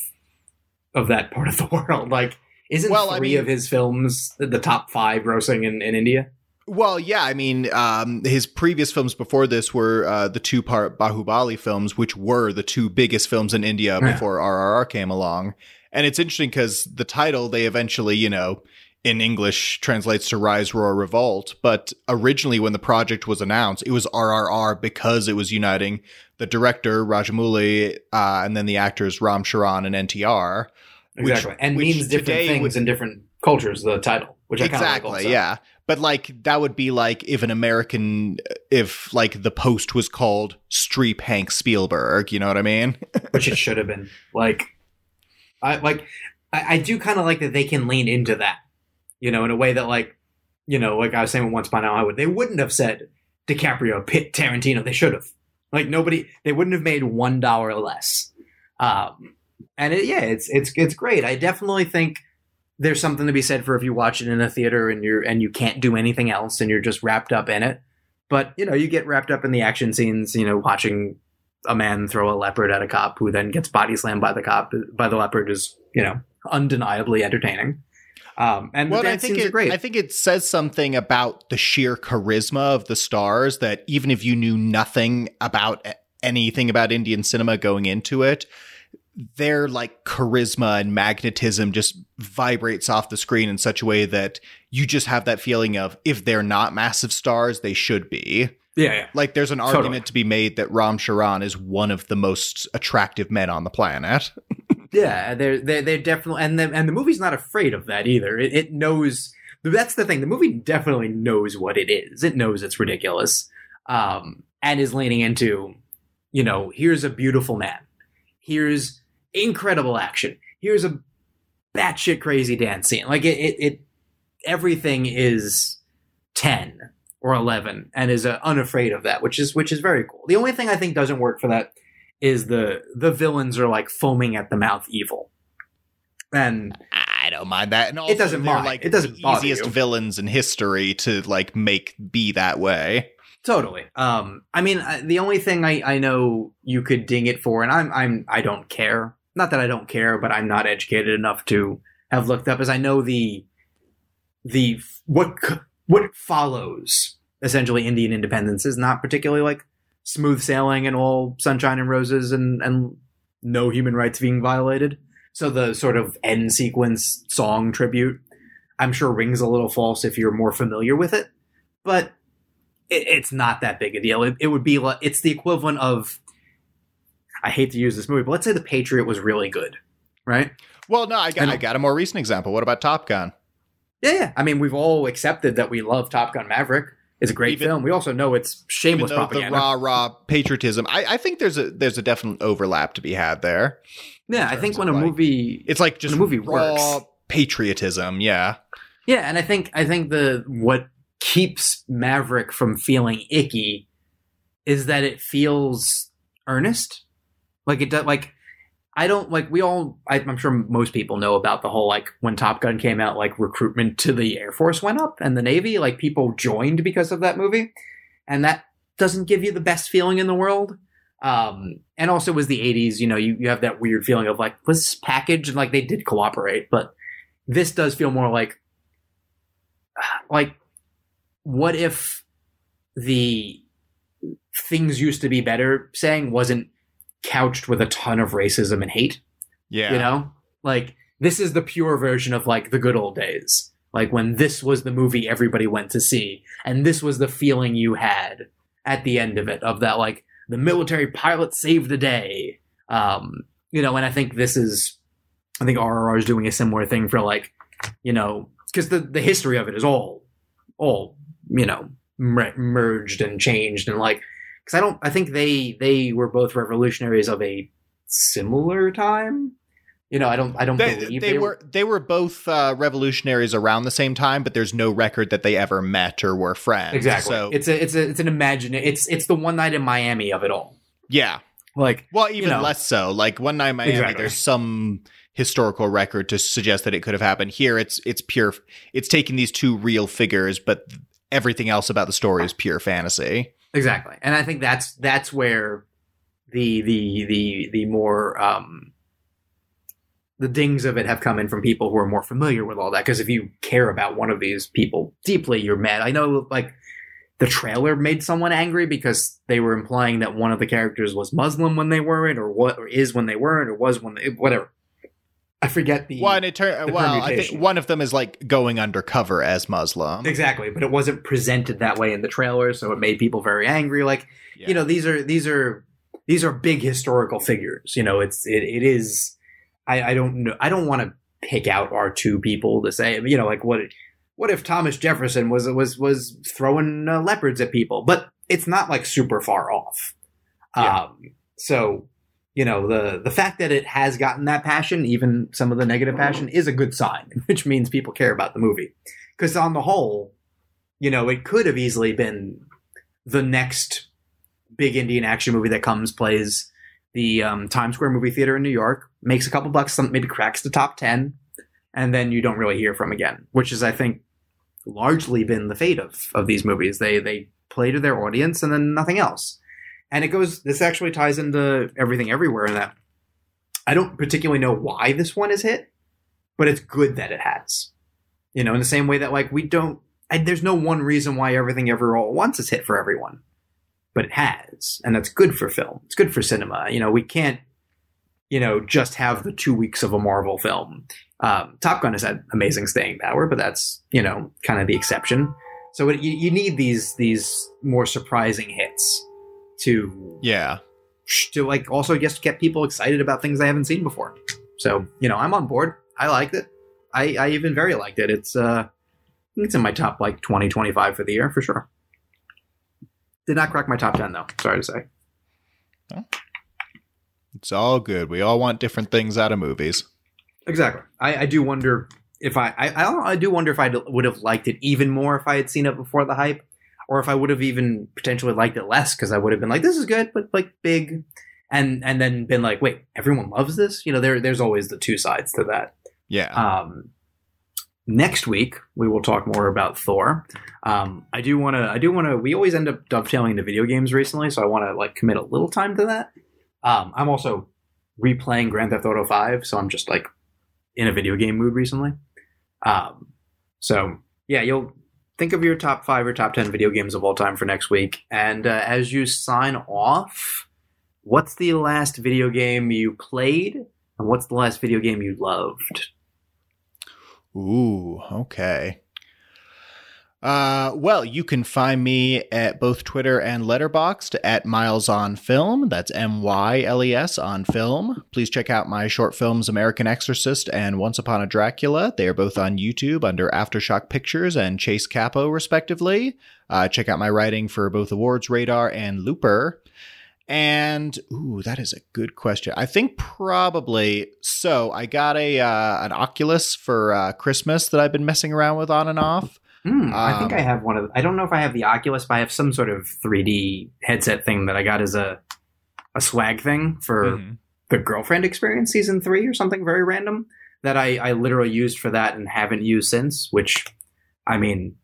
of that part of the world. Like, isn't well, three I mean, of his films the top five grossing in, in India? Well, yeah, I mean, um, his previous films before this were uh, the two part Bahubali films, which were the two biggest films in India before. RRR came along. And it's interesting because the title, they eventually, you know, in English translates to Rise, Roar, Revolt. But originally, when the project was announced, it was RRR because it was uniting the director, Rajamouli, uh, and then the actors Ram Charan and NTR. Exactly. Which, and which means different things would, in different cultures, the title, which I exactly, like yeah. But like that would be like if an American, if like the post was called Streep Hank Spielberg, you know what I mean? which it should have been. Like, I like, I, I do kind of like that they can lean into that you know, in a way that like, you know, like I was saying once upon a would they wouldn't have said DiCaprio, Pitt, Tarantino. They should have. Like nobody, they wouldn't have made one dollar less. Um, and it, yeah, it's it's it's great. I definitely think there's something to be said for if you watch it in a theater and you're and you can't do anything else and you're just wrapped up in it. But you know, you get wrapped up in the action scenes. You know, watching a man throw a leopard at a cop who then gets body slammed by the cop by the leopard is you know undeniably entertaining. Um, and well, the dance I think it. I think it says something about the sheer charisma of the stars that even if you knew nothing about anything about Indian cinema going into it, their like charisma and magnetism just vibrates off the screen in such a way that you just have that feeling of if they're not massive stars, they should be. Yeah, yeah. Like there's an totally. argument to be made that Ram Charan is one of the most attractive men on the planet. Yeah, they're they're, they're definitely and the and the movie's not afraid of that either. It, it knows that's the thing. The movie definitely knows what it is. It knows it's ridiculous, um, and is leaning into, you know, here's a beautiful man, here's incredible action, here's a batshit crazy dance scene. Like it, it, it everything is ten or eleven, and is uh, unafraid of that, which is which is very cool. The only thing I think doesn't work for that is the the villains are like foaming at the mouth evil. And I don't mind that. And it doesn't mind. like it doesn't the easiest you. villains in history to like make be that way. Totally. Um, I mean, the only thing I, I know you could ding it for, and I'm I'm I don't care. Not that I don't care, but I'm not educated enough to have looked up. As I know the the what what follows essentially Indian independence is not particularly like smooth sailing and all sunshine and roses and, and no human rights being violated. So the sort of end sequence song tribute, I'm sure rings a little false if you're more familiar with it, but it, it's not that big a deal. It, it would be like, it's the equivalent of, I hate to use this movie, but let's say The Patriot was really good, right? Well, no, I got, and, I got a more recent example. What about Top Gun? Yeah, yeah. I mean, we've all accepted that we love Top Gun Maverick. It's a great even, film. We also know it's shameless propaganda. The rah rah patriotism. I, I, think there's a there's a definite overlap to be had there. Yeah, I think when a like, movie it's like just a movie raw works. patriotism. Yeah. Yeah, and I think I think the what keeps Maverick from feeling icky is that it feels earnest. Like it does. Like I don't like we all I, am sure most people know about the whole like when Top Gun came out like recruitment to the Air Force went up and the Navy like people joined because of that movie and that doesn't give you the best feeling in the world um and also was the 80s you know you, you have that weird feeling of like was this package and like they did cooperate but this does feel more like like what if the things used to be better saying wasn't couched with a ton of racism and hate. Yeah. You know? Like this is the pure version of like the good old days. Like when this was the movie everybody went to see and this was the feeling you had at the end of it of that like the military pilot saved the day. Um, you know, and I think this is I think RRR is doing a similar thing for like, you know, because the the history of it is all all, you know, mer- merged and changed and like because I don't I think they they were both revolutionaries of a similar time. You know, I don't I don't They, believe they were they were both uh, revolutionaries around the same time, but there's no record that they ever met or were friends. exactly. So it's a it's a it's an imagine it's it's the one night in Miami of it all. yeah. Like Well, even know. less so. Like one night in Miami, Exactly. there's some historical record to suggest that it could have happened. Here, it's it's pure. It's taking these two real figures, but everything else about the story is pure fantasy. Exactly, and I think that's that's where the the the the more um, the dings of it have come in from people who are more familiar with all that. Because if you care about one of these people deeply, you're mad. I know, like the trailer made someone angry because they were implying that one of the characters was Muslim when they weren't, or what, or is when they weren't, or was when they whatever. I forget the Well, it turned. Well, I think one of them is like going undercover as Muslim. exactly, but it wasn't presented that way in the trailer, so it made people very angry. Like Yeah. you know these are these are these are big historical figures you know it's it, it is i i don't know i don't want to pick out our two people to say you know like what what if thomas jefferson was was was throwing uh, leopards at people but it's not like super far off Yeah. um so you know the the fact that it has gotten that passion even some of the negative passion is a good sign which means people care about the movie because on the whole you know it could have easily been the next big Indian action movie that comes, plays the um, Times Square movie theater in New York, makes a couple bucks, some, maybe cracks the top 10, and then you don't really hear from again, which is, I think, largely been the fate of, of these movies. They, they play to their audience and then nothing else. And it goes, this actually ties into everything everywhere in that I don't particularly know why this one is hit, but it's good that it has. You know, in the same way that, like, we don't, I, there's no one reason why everything ever all at once is hit for everyone but it has, and that's good for film. It's good for cinema. You know, we can't, you know, just have the two weeks of a Marvel film. Um, Top Gun has had amazing staying power, but that's you know kind of the exception. So it, you, you need these these more surprising hits to yeah. to like also just get people excited about things they haven't seen before. So you know, I'm on board. I liked it. I, I even very liked it. It's uh, I think it's in my top like 20, 25 for the year for sure. Did not crack my top 10 though. Sorry to say. It's all good. We all want different things out of movies. Exactly. I, I do wonder if I, I, I I do wonder if I would have liked it even more if I had seen it before the hype, or if I would have even potentially liked it less because I would have been like, this is good, but like big, and and then been like, wait, everyone loves this. You know, there there's always the two sides to that. Yeah. Um, next week we will talk more about Thor. Um, I do want to. I do want to. We always end up dovetailing the video games recently, so I want to like commit a little time to that. Um, I'm also replaying Grand Theft Auto Five, so I'm just like in a video game mood recently. Um, so yeah, you'll think of your top five or top ten video games of all time for next week, and uh, as you sign off, what's the last video game you played, and what's the last video game you loved? Ooh, okay. Uh, well, you can find me at both Twitter and Letterboxd at Myles on Film. That's M Y L E S on Film. Please check out my short films American Exorcist and Once Upon a Dracula. They are both on YouTube under Aftershock Pictures and Chase Capo, respectively. Uh, check out my writing for both Awards Radar and Looper. And ooh, that is a good question. I think probably so. I got a uh, an Oculus for uh, Christmas that I've been messing around with on and off. Hmm, I think Um, I have one of. I don't know if I have the Oculus, but I have some sort of 3D headset thing that I got as a a swag thing for Mhm. the girlfriend experience season three or something very random that I I literally used for that and haven't used since. Which, I mean,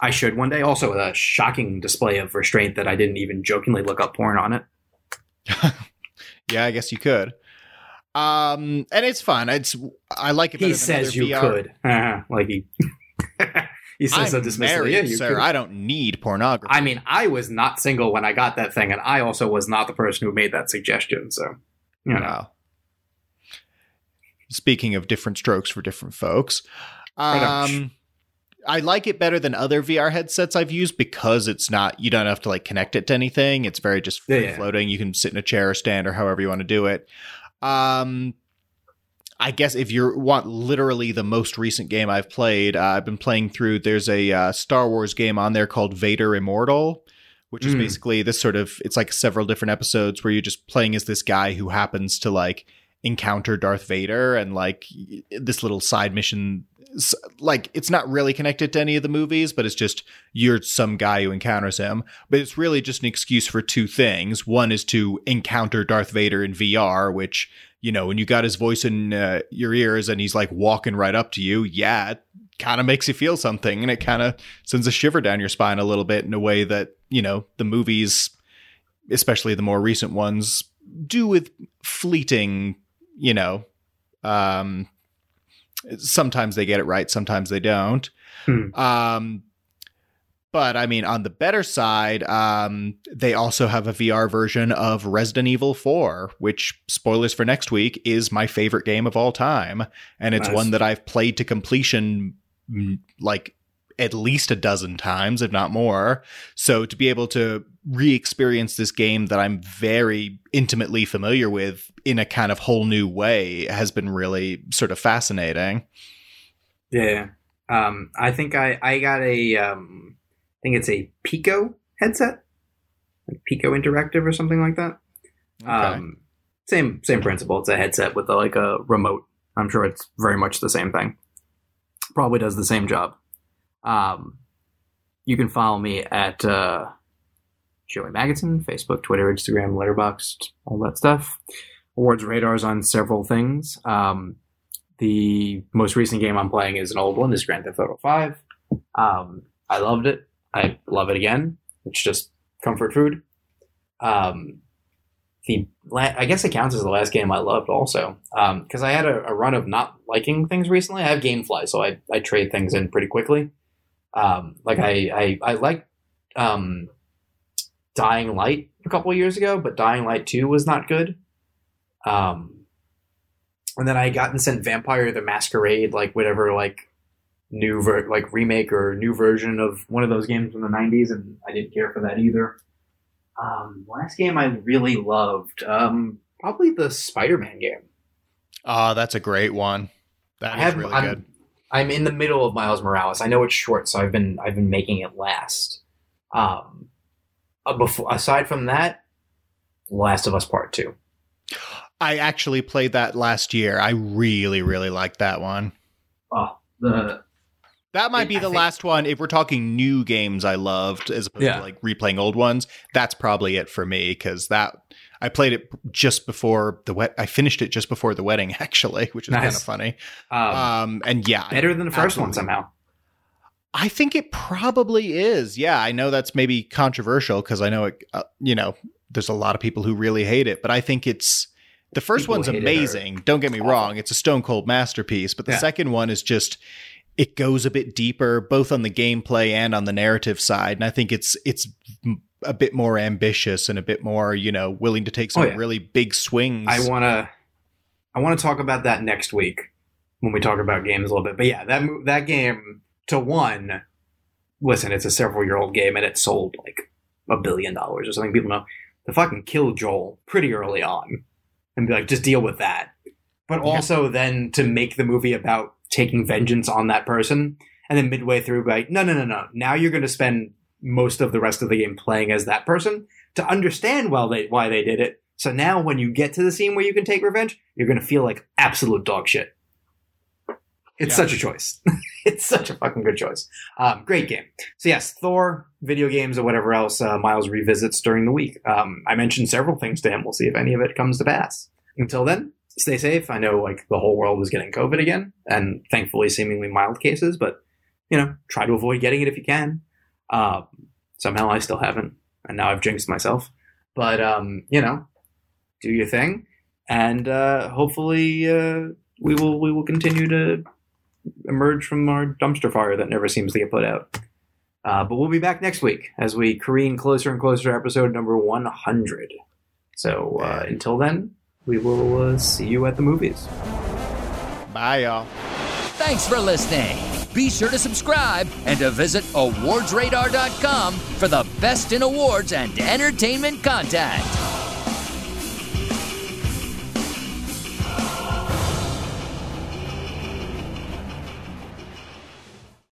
I should one day. Also, a shocking display of restraint that I didn't even jokingly look up porn on it. Yeah, I guess you could. Um, and it's fun. It's I like it. He than says you VR. could, like he. he says I'm dismissively. married, yeah, sir. could- I don't need pornography. I mean, I was not single when I got that thing, and I also was not the person who made that suggestion. So, you know, No. Speaking of different strokes for different folks, um, I like it better than other VR headsets I've used because it's not you don't have to like connect it to anything. It's very just Yeah, free yeah. floating. You can sit in a chair or stand or however you want to do it. Um, I guess if you want literally the most recent game I've played, uh, I've been playing through. There's a uh, Star Wars game on there called Vader Immortal, which is Mm. basically this sort of. It's like several different episodes where you're just playing as this guy who happens to like encounter Darth Vader and like this little side mission. Like it's not really connected to any of the movies, but it's just you're some guy who encounters him. But it's really just an excuse for two things. One is to encounter Darth Vader in VR, which you know, when you got his voice in uh, your ears and he's like walking right up to you, yeah, it kind of makes you feel something and it kind of sends a shiver down your spine a little bit in a way that, you know, the movies, especially the more recent ones, do with fleeting, you know, um, sometimes they get it right, sometimes they don't. Hmm. Um, but I mean, on the better side, um, they also have a VR version of Resident Evil 4, which, spoilers for next week, is my favorite game of all time. And it's Nice. one that I've played to completion mm, like at least a dozen times, if not more. So to be able to re experience this game that I'm very intimately familiar with in a kind of whole new way has been really sort of fascinating. yeah. Um, I think I I got a um, think it's a Pico headset, like Pico Interactive or something like that. Um, same same principle. It's a headset with a, like a remote. I'm sure it's very much the same thing. Probably does the same job. Um, you can follow me at uh, Joey Magidson, Facebook, Twitter, Instagram, Letterboxd, all that stuff. Awards radars on several things. Um, the most recent game I'm playing is an old one. Is Grand Theft Auto Five. Um, I loved it. I love it again. It's just comfort food. Um, the I guess it counts as the last game I loved also because I had a, a run of not liking things recently. I have GameFly, so I, I trade things in pretty quickly. Um, like I I, I liked um, Dying Light a couple years ago, but Dying Light Two was not good. Um, and then I got and sent Vampire the Masquerade, like whatever, like new ver- like remake or new version of one of those games from the '90s, and I didn't care for that either. Um, last game I really loved, um, probably the Spider-Man game. Oh, that's a great one. That I is have- really I'm- good. I'm in the middle of Miles Morales. I know it's short, so I've been I've been making it last. Um, uh, before aside from that, Last of Us Part Two. I actually played that last year. I really, really liked that one. Oh, the That might I be the think- last one. If we're talking new games I loved as opposed Yeah. to like replaying old ones, that's probably it for me because that I played it just before the wet. I finished it just before the wedding, actually, which is kind of funny. um, Um, and yeah, better than the first one somehow. I think it probably is. Yeah, I know that's maybe controversial because I know it. Uh, you know, there's a lot of people who really hate it, but I think it's the first People one's hate it are amazing. Don't get me awful. wrong; it's a stone cold masterpiece. But the Yeah. second one is just it goes a bit deeper, both on the gameplay and on the narrative side, and I think it's it's a bit more ambitious and a bit more you know willing to take oh, some Oh, yeah. really big swings. I want to I want to talk about that next week when we talk about games a little bit. But yeah, that that game to one, listen, it's a several year old game and it sold like a billion dollars or something. People know to fucking kill Joel pretty early on and be like, just deal with that. But Yeah. also then to make the movie about taking vengeance on that person, and then midway through, like, no, no, no, no. Now you're going to spend most of the rest of the game playing as that person to understand why they why they did it. So now when you get to the scene where you can take revenge, you're going to feel like absolute dog shit. It's Yeah. such a choice. it's such a fucking good choice. Um, great game. So yes, Thor, video games, or whatever else uh, Myles revisits during the week. Um, I mentioned several things to him. We'll see if any of it comes to pass. Until then, stay safe. I know like the whole world is getting COVID again, and thankfully seemingly mild cases, but you know, try to avoid getting it if you can. Um, somehow I still haven't, and now I've jinxed myself. But um, you know, do your thing, and uh, hopefully uh, we will we will continue to emerge from our dumpster fire that never seems to get put out. Uh, but we'll be back next week as we careen closer and closer to episode number 100. So uh, until then, we will uh, see you at the movies. Bye, y'all. Thanks for listening. Be sure to subscribe and to visit awardsradar.com for the best in awards and entertainment content.